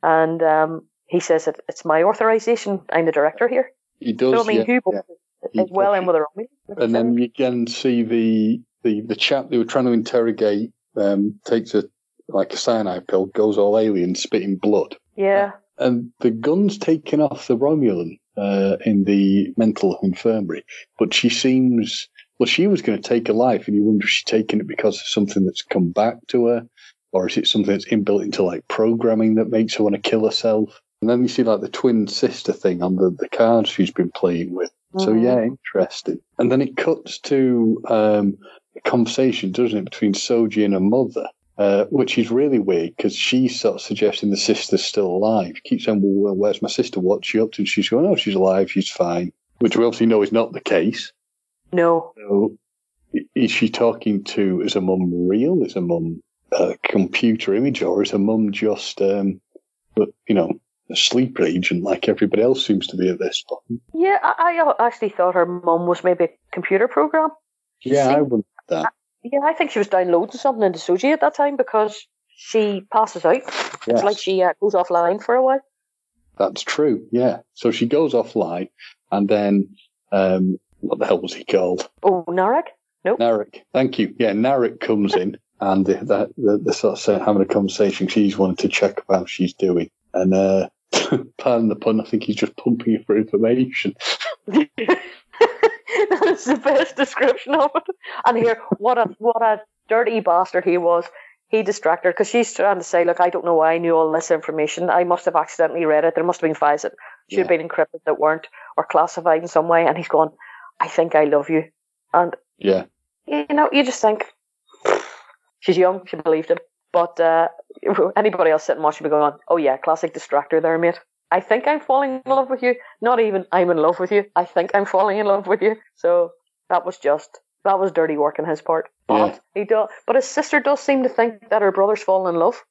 and um, he says that it's my authorization. I'm the director here. He does. So, I mean, yeah, Borg yeah. is well in with her own. And then you can see the, the the chap they were trying to interrogate um, takes a like a cyanide pill, goes all alien, spitting blood. Yeah. And the gun's taken off the Romulan uh, in the mental infirmary, but she seems well. She was going to take a life, and you wonder if she's taking it because of something that's come back to her, or is it something that's inbuilt into like programming that makes her want to kill herself? And then you see like the twin sister thing on the, the cards she's been playing with. Mm-hmm. So yeah, interesting. And then it cuts to um, a conversation, doesn't it, between Soji and her mother. Uh, which is really weird because she's sort of suggesting the sister's still alive. She Keeps saying, "Well, where's my sister? What's she up to?" And she's going, "Oh, she's alive. She's fine." Which we obviously know is not the case. No. So, is she talking to? Is her mum real? Is her mum a computer image, or is her mum just, um, you know, a sleeper agent like everybody else seems to be at this point? Yeah, I, I actually thought her mum was maybe a computer program. yeah, I wondered that. Yeah, I think she was downloading something into Soji at that time because she passes out. Yes. It's like she uh, goes offline for a while. That's true. Yeah. So she goes offline, and then um, what the hell was he called? Oh, Narek. Nope. Narek. Thank you. Yeah, Narek comes in, and the, the, the, the sort of having a conversation. She's wanting to check how she's doing, and uh, pardon the pun, I think he's just pumping her for information. that is the best description of it. And here, what a what a dirty bastard he was. He distracted her because she's trying to say, "Look, I don't know why I knew all this information. I must have accidentally read it. There must have been files that should yeah. have been encrypted that weren't, or classified in some way." And he's going, "I think I love you." And yeah, you know, you just think she's young. She believed him. But uh, anybody else sitting watching be going, "Oh yeah, classic distractor there, mate." I think I'm falling in love with you. Not even I'm in love with you. I think I'm falling in love with you. So that was just that was dirty work on his part. But yeah. he do, but his sister does seem to think that her brother's fallen in love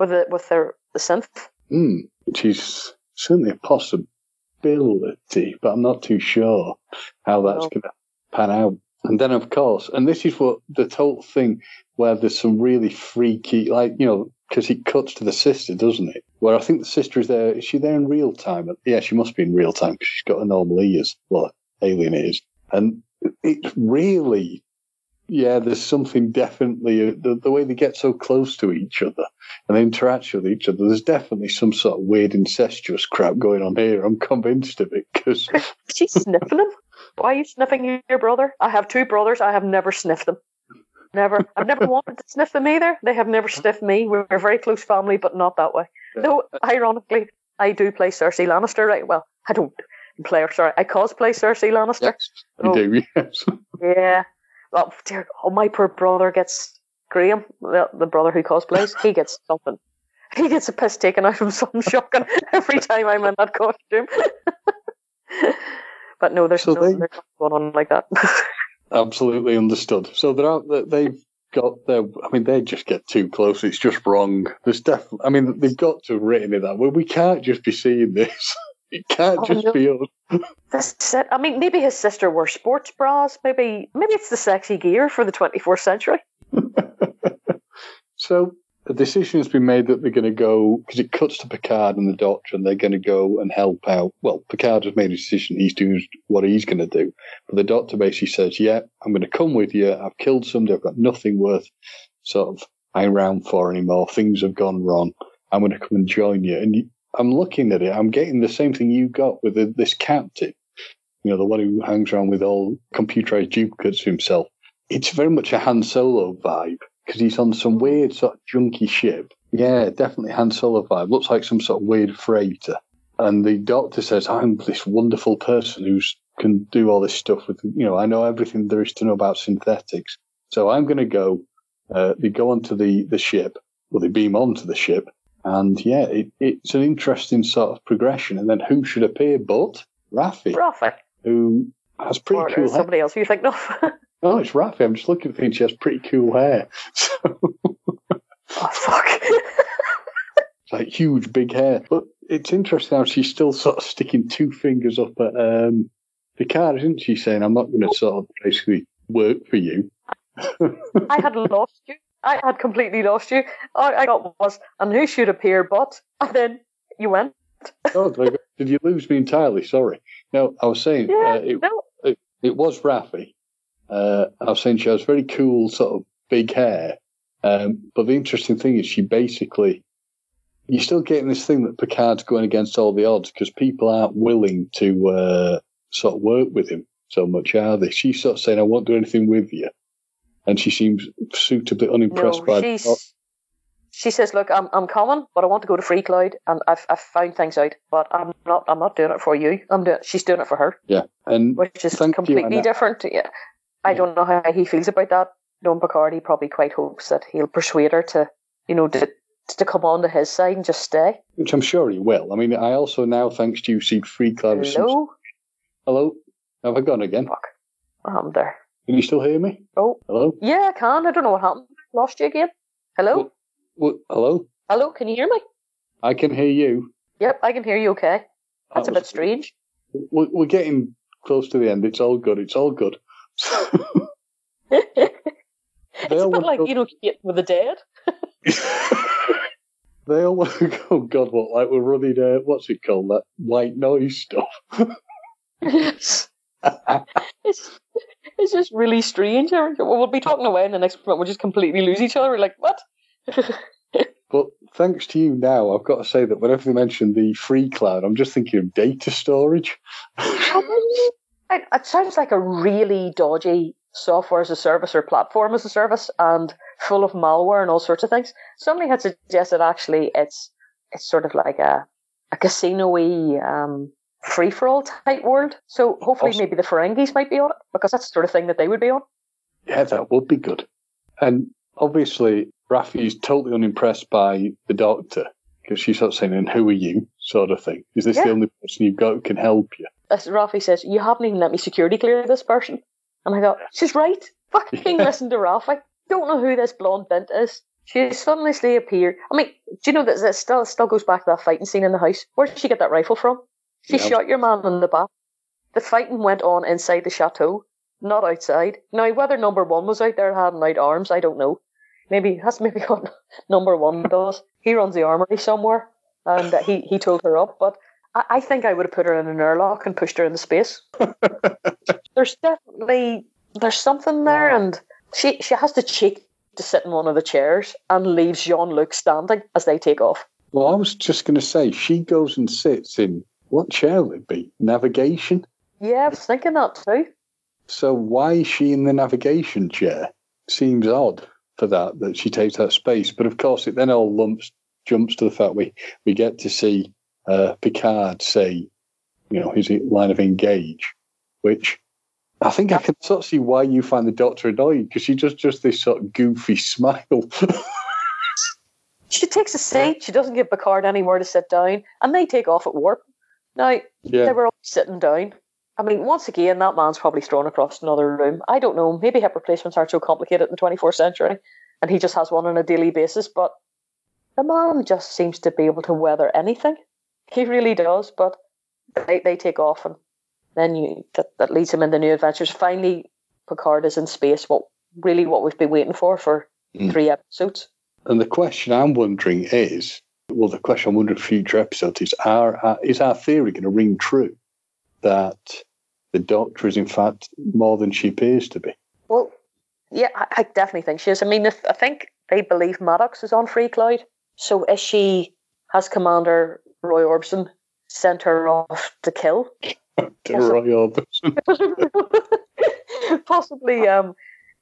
with it with their the synth. Mm, which is certainly a possibility, but I'm not too sure how that's no. going to pan out. And then, of course, and this is what the total thing where there's some really freaky, like you know, because it cuts to the sister, doesn't it? Where I think the sister is there. Is she there in real time? Yeah, she must be in real time because she's got a normal ears, well, alien ears, and it's really, yeah. There's something definitely uh, the, the way they get so close to each other and interact with each other. There's definitely some sort of weird incestuous crap going on here. I'm convinced of it because she's sniffing him. Why are you sniffing your brother? I have two brothers. I have never sniffed them. Never. I've never wanted to sniff them either. They have never uh-huh. sniffed me. We're a very close family, but not that way. Though, ironically, I do play Cersei Lannister, right? Well, I don't play her, sorry. I cosplay Cersei Lannister. Yes, you oh, do, yes. yeah. Oh, dear. Oh, my poor brother gets, Graham, the, the brother who cosplays, he gets something. He gets a piss taken out of him, something shocking every time I'm in that costume. but no, there's, so no, they... there's going on like that. Absolutely understood. So they're they've got their. I mean, they just get too close. It's just wrong. There's definitely. I mean, they've got to have written it that way. We can't just be seeing this. It can't oh, just no. be us. That's it. I mean, maybe his sister wore sports bras. Maybe, maybe it's the sexy gear for the 24th century. so the decision has been made that they're going to go because it cuts to Picard and the Doctor, and they're going to go and help out. Well, Picard has made a decision; he's doing what he's going to do. But the Doctor basically says, "Yeah, I'm going to come with you. I've killed somebody. I've got nothing worth sort of hanging around for anymore. Things have gone wrong. I'm going to come and join you." And I'm looking at it. I'm getting the same thing you got with the, this captain. You know, the one who hangs around with all computerized duplicates himself. It's very much a Han Solo vibe because he's on some weird sort of junky ship. Yeah, definitely Han Solo vibe. Looks like some sort of weird freighter. And the doctor says, I'm this wonderful person who can do all this stuff with, you know, I know everything there is to know about synthetics. So I'm going to go. Uh, they go onto the, the ship, or they beam onto the ship. And yeah, it, it's an interesting sort of progression. And then who should appear but Raffi? Raffi. Who has pretty or cool somebody else you think of. Oh, it's Raffi. I'm just looking at things. She has pretty cool hair. So. oh, fuck. it's like huge, big hair. But it's interesting how she's still sort of sticking two fingers up at um, Picard, isn't she? Saying, I'm not going to sort of basically work for you. I had lost you. I had completely lost you. All I got was, and who should appear but, and then you went. oh, did you lose me entirely? Sorry. No, I was saying yeah, uh, it, no. it, it was Raffi, uh, I've seen she has very cool sort of big hair. Um, but the interesting thing is she basically, you're still getting this thing that Picard's going against all the odds because people aren't willing to uh, sort of work with him so much, are they? She's sort of saying, I won't do anything with you. And she seems suitably unimpressed no, by She says, "Look, I'm I'm coming, but I want to go to Freecloud, and I've I've found things out, but I'm not I'm not doing it for you. I'm doing she's doing it for her. Yeah, and which is completely different. Yeah, I don't know how he feels about that. Don Picard, he probably quite hopes that he'll persuade her to, you know, to, to come on to his side and just stay. Which I'm sure he will. I mean, I also now, thanks to you, see Freecloud. Hello? Hello? Have I gone again? Fuck. I'm there. Can you still hear me? Oh. Hello? Yeah, I can. I don't know what happened. Lost you again. Hello? What, what, hello? Hello, can you hear me? I can hear you. Yep, I can hear you okay. That's that a bit strange. We're, we're getting close to the end. It's all good. It's all good. It's a bit like, go... you know, with the dead. they all want to go, God, what, like we're running, uh, what's it called, that white noise stuff. yes. it's, it's just really strange. We'll be talking away and the next moment we'll just completely lose each other. We're like, what? but thanks to you now, I've got to say that whenever they mention the free cloud, I'm just thinking of data storage. It, it sounds like a really dodgy software as a service or platform as a service and full of malware and all sorts of things. Somebody had suggested actually it's it's sort of like a a casino-y um, free for all type world. So hopefully awesome. maybe the Ferengis might be on it because that's the sort of thing that they would be on. Yeah, that would be good. And obviously Raffi's totally unimpressed by the doctor because she's sort of saying, "And who are you?" Sort of thing. Is this yeah. the only person you've got who can help you? as Raffi says, you haven't even let me security clear this person. And I go, she's right. Fucking listen to Raffi. Don't know who this blonde bint is. She suddenly appeared. I mean, do you know that it still still goes back to that fighting scene in the house? Where did she get that rifle from? She yeah. shot your man in the back. The fighting went on inside the chateau, not outside. Now, whether number one was out there having out arms, I don't know. Maybe that's maybe what number one does. He runs the armory somewhere, and uh, he he told her up. But I, I think I would have put her in an airlock and pushed her into space. there's definitely there's something there, and she she has the cheek to sit in one of the chairs and leaves Jean Luc standing as they take off. Well, I was just going to say she goes and sits in what chair would it be? Navigation. Yeah, I was thinking that too. So why is she in the navigation chair? Seems odd for that that she takes that space. But of course, it then all lumps jumps to the fact we we get to see uh, Picard say, you know, his line of engage, which I think I can sort of see why you find the Doctor annoying because she does just this sort of goofy smile. she takes a seat. She doesn't give Picard anywhere to sit down, and they take off at warp. Now yeah. they were all sitting down. I mean, once again, that man's probably thrown across another room. I don't know. Maybe hip replacements aren't so complicated in the 24th century, and he just has one on a daily basis. But the man just seems to be able to weather anything. He really does, but they, they take off, and then you that, that leads him into new adventures. Finally, Picard is in space. What really what we've been waiting for for mm. three episodes. And the question I'm wondering is, well, the question I'm wondering for future episodes is, are, is our theory going to ring true that the Doctor is in fact more than she appears to be? Well, yeah, I, I definitely think she is. I mean, if, I think they believe Maddox is on Freecloud. So is she, has Commander Roy Orbison sent her off to kill? to Roy Orbison. Possibly um,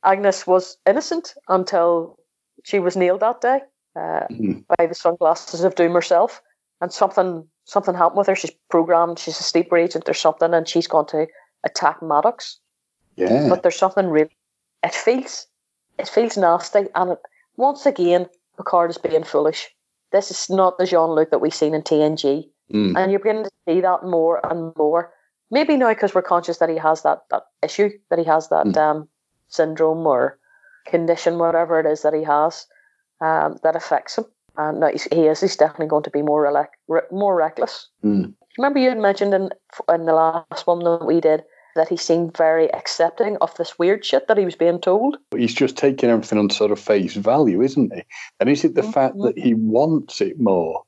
Agnes was innocent until she was nailed that day uh, mm. by the sunglasses of Doom herself. And something something happened with her. She's programmed, she's a sleeper agent or something, and she's going to attack Maddox. Yeah. But there's something really it feels it feels nasty and it, once again Picard is being foolish. This is not the Jean Luc that we've seen in TNG. Mm. And you're beginning to see that more and more. Maybe now because we're conscious that he has that, that issue, that he has that mm. um, syndrome or condition, whatever it is that he has, um, that affects him. And now he is, he's definitely going to be more, re- more reckless. Mm. Remember you had mentioned in, in the last one that we did that he seemed very accepting of this weird shit that he was being told. He's just taking everything on sort of face value, isn't he? And is it the mm-hmm. fact that he wants it more?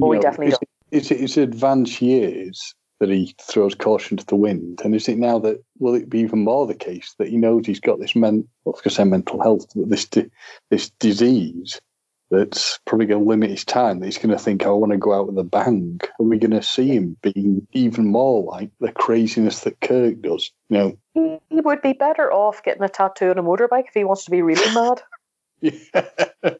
Oh, he definitely is does. It, is it advanced years that he throws caution to the wind? And is it now that, will it be even more the case that he knows he's got this men, well, was going to say mental health, this, this disease that's probably going to limit his time. That he's going to think, I want to go out with a bang. Are we going to see him being even more like the craziness that Kirk does? You know, he would be better off getting a tattoo on a motorbike if he wants to be really mad. yeah,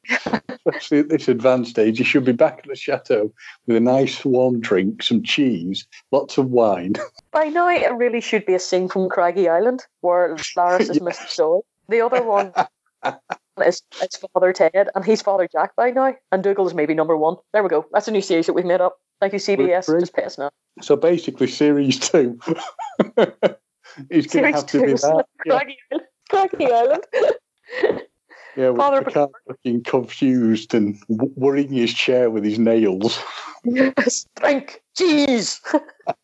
especially at this advanced age, he should be back at the chateau with a nice warm drink, some cheese, lots of wine. By now, it really should be a scene from Craggy Island where Laris is Mrs. Doyle. The other one is, is Father Ted, and he's Father Jack by now, and Dougal is maybe number one. There we go. That's a new series that we've made up. Thank you, CBS. Just pay us now. So basically, series two. he's going to have to be that. Yeah. Craggy Island. Yeah, with Father Picard looking confused and worrying his chair with his nails. Yes, drink, cheese.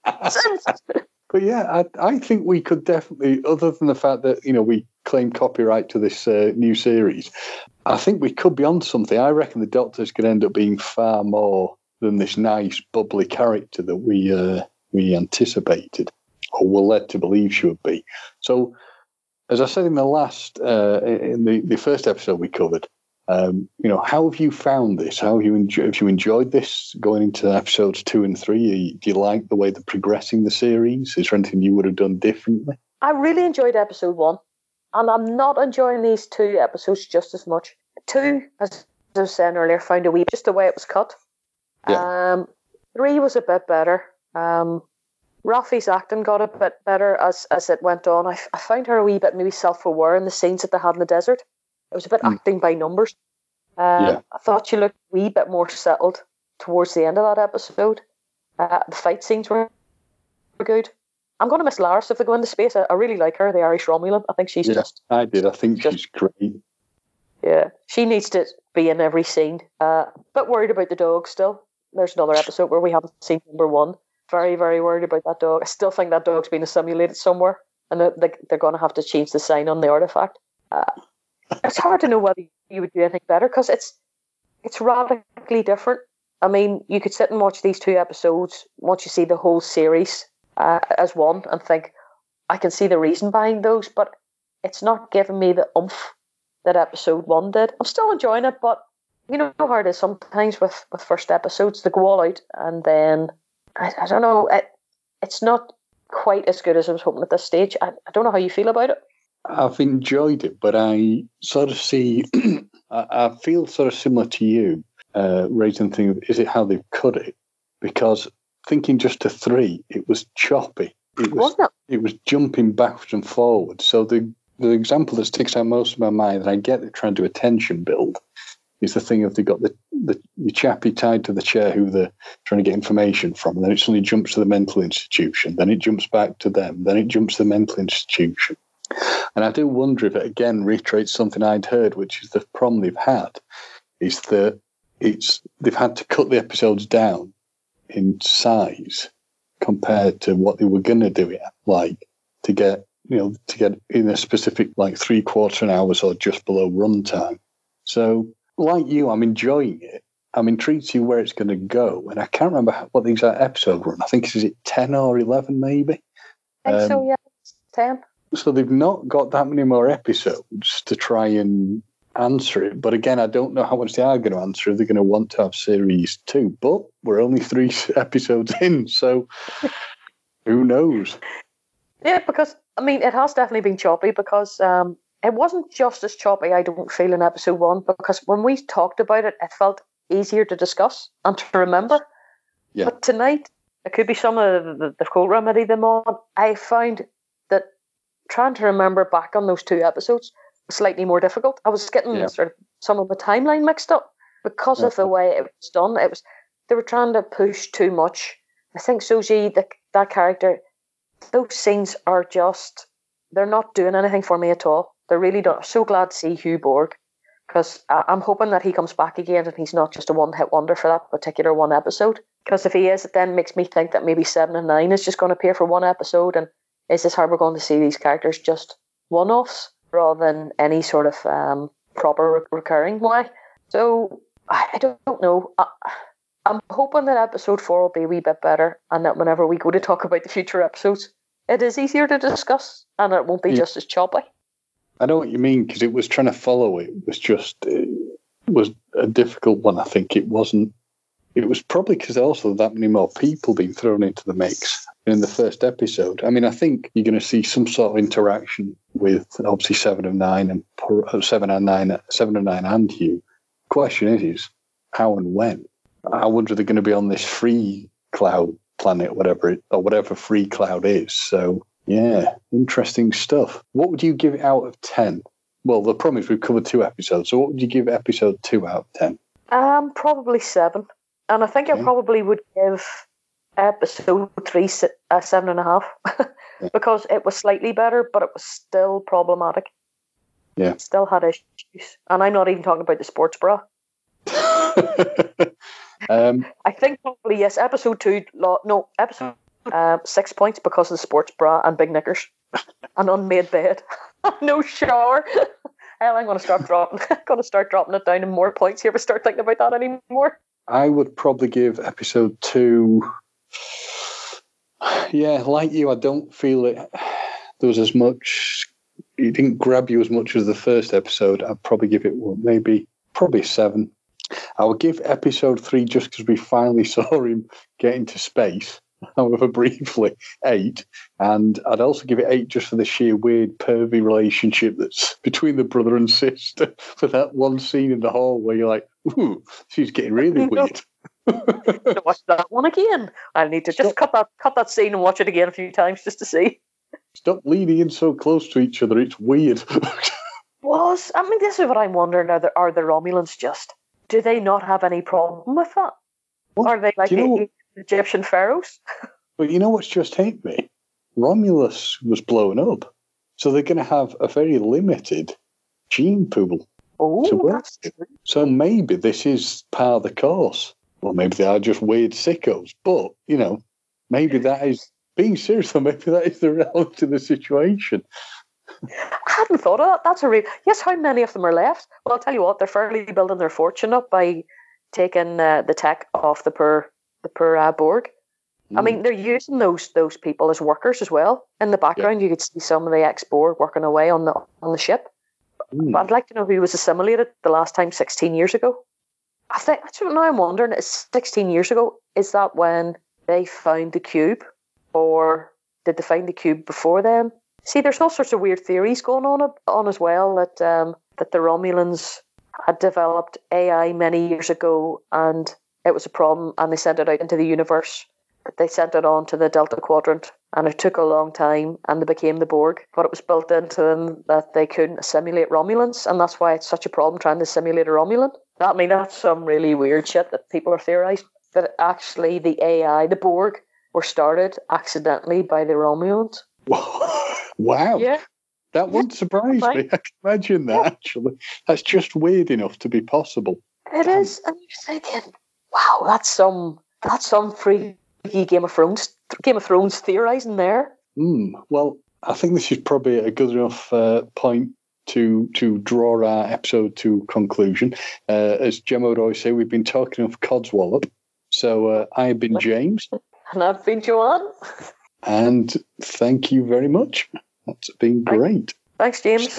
but yeah, I, I think we could definitely, other than the fact that you know we claim copyright to this uh, new series, I think we could be on something. I reckon the Doctor's to end up being far more than this nice, bubbly character that we uh, we anticipated or were led to believe she would be. So, as I said in the last, uh, in the, the first episode we covered, um, you know, how have you found this? How have you, enjoy, have you enjoyed this going into episodes two and three? Do you like the way they're progressing the series? Is there anything you would have done differently? I really enjoyed episode one and I'm not enjoying these two episodes just as much. Two, as I was saying earlier, found a wee just the way it was cut. Yeah. Um, three was a bit better. Um, Raffi's acting got a bit better as as it went on. I, I found her a wee bit maybe self aware in the scenes that they had in the desert. It was a bit mm. acting by numbers. Uh, yeah. I thought she looked a wee bit more settled towards the end of that episode. Uh, the fight scenes were good. I'm going to miss Laris if they go into space. I, I really like her, the Irish Romulan. I think she's yeah, just. I did. I think just, she's great. Yeah, she needs to be in every scene. Uh, but worried about the dog still. There's another episode where we haven't seen number one. Very, very worried about that dog. I still think that dog's been assimilated somewhere, and they're, they're going to have to change the sign on the artifact. Uh, it's hard to know whether you would do anything better because it's it's radically different. I mean, you could sit and watch these two episodes once you see the whole series uh, as one and think, I can see the reason behind those, but it's not giving me the oomph that episode one did. I'm still enjoying it, but you know how it is sometimes with, with first episodes to go all out and then I, I don't know, it, it's not quite as good as I was hoping at this stage. I, I don't know how you feel about it. I've enjoyed it, but I sort of see, I, I, feel sort of similar to you, uh, raising thing, is it how they've cut it? Because thinking just to three, it was choppy. It was, was it? was jumping backwards and forwards. So the the example that sticks out most in my mind, and I get they're trying to attention build, is the thing of they got the, the your chappie tied to the chair who they're trying to get information from, and then it suddenly jumps to the mental institution, then it jumps back to them, then it jumps to the mental institution. And I do wonder if it again reiterates something I'd heard, which is the problem they've had, is that it's they've had to cut the episodes down in size compared to what they were going to do it like to get you know to get in a specific like three quarter an hours or just below runtime. So like you, I'm enjoying it. I'm intrigued to see where it's going to go, and I can't remember what the exact episode run. I think is it ten or eleven, maybe. I think um, so. Yeah, ten. So they've not got that many more episodes to try and answer it. But again, I don't know how much they are going to answer. They're going to want to have series two, but we're only three episodes in, so who knows? Yeah, because I mean, it has definitely been choppy because um, it wasn't just as choppy. I don't feel in episode one because when we talked about it, it felt easier to discuss and to remember. Yeah. But tonight, it could be some of the, the cold remedy them on. I found that trying to remember back on those two episodes slightly more difficult. I was getting yeah. sort of some of the timeline mixed up because of the way it was done. It was they were trying to push too much. I think Soji, the, that character, those scenes are just they're not doing anything for me at all. They're really not. I'm so glad to see Hugh Borg because I'm hoping that he comes back again and he's not just a one hit wonder for that particular one episode. Because if he is, it then makes me think that maybe seven and nine is just going to appear for one episode. And is this how we're going to see these characters just one offs rather than any sort of um, proper re- recurring way? So I, don't know. I, I'm hoping that episode four will be a wee bit better and that whenever we go to talk about the future episodes, it is easier to discuss and it won't be yeah. just as choppy. I know what you mean because it was trying to follow it was just it was a difficult one. I think it wasn't. It was probably because also that many more people being thrown into the mix in the first episode. I mean, I think you're going to see some sort of interaction with obviously Seven of Nine and uh, Seven and Nine, Seven of Nine and Hugh. Question is, is how and when? I wonder they're going to be on this free cloud planet, whatever it, or whatever Freecloud is. So yeah, interesting stuff. What would you give it out of 10? Well, the problem is we've covered two episodes, so what would you give episode two out of 10? Um, probably seven. And I think. I probably would give episode three uh, seven and a half yeah. because it was slightly better, but it was still problematic. Yeah. still had issues. And I'm not even talking about the sports bra. um, I think probably, yes, episode two, no, episode uh, six points because of the sports bra and big knickers. An unmade bed. no shower. Hell, I'm going to start dropping. going to start dropping it down in more points here. If I start thinking about that anymore. I would probably give episode two. Yeah, like you, I don't feel it. There was as much. It didn't grab you as much as the first episode. I'd probably give it well, maybe probably seven. I would give episode three just because we finally saw him get into space however briefly, eight. And I'd also give it eight just for the sheer weird, pervy relationship that's between the brother and sister for that one scene in the hall where you're like, ooh, she's getting really weird. watch that one again. I need to just cut that cut that scene and watch it again a few times just to see. Stop leaning in so close to each other. It's weird. Was I mean, this is what I'm wondering: Are the are the Romulans just? Do they not have any problem with that? Well, are they like? You know, Egyptian pharaohs. but you know what's just hit me? Romulus was blown up, so they're going to have a very limited gene pool oh, to work So maybe this is part of the course. Or maybe they are just weird sickos. But, you know, maybe that is being serious, or maybe that is the reality of the situation. I hadn't thought of that. That's a real. Yes, how many of them are left? Well, I'll tell you what, they're fairly building their fortune up by taking uh, the tech off the poor the poor uh, Borg. Mm. I mean, hmm. they're using those those people as workers as well. In the background, yeah. you could see some of the ex Borg working away on the on the ship. Mm. But I'd like to know who was assimilated the last time, sixteen years ago. I think that's what now I'm wondering. Is sixteen years ago? Is that when they found the cube, or did they find the cube before then? See, there's all sorts of weird theories going on on as well that um, that the Romulans had developed AI many years ago and it was a problem and they sent it out into the universe. They sent it on to the Delta Quadrant and it took a long time and they became the Borg. But it was built into them that they couldn't simulate Romulans and that's why it's such a problem trying to simulate a Romulan. I mean, that's some really weird shit that people are theorizing. That actually the AI, the Borg, were started accidentally by the Romulans. wow. Yeah. That wouldn't surprise me. I can imagine that, actually. That's just weird enough to be possible. It Damn. is. And you're thinking, wow, that's some that's some freaky Game of Thrones Game of Thrones theorising there. Mm, well, I think this is probably a good enough uh, point to to draw our episode to conclusion. Uh, as Gemma would always say, we've been talking of Codswallop. So uh, I've been James. And I've been Joanne. And thank you very much. That's been great. Thanks, James.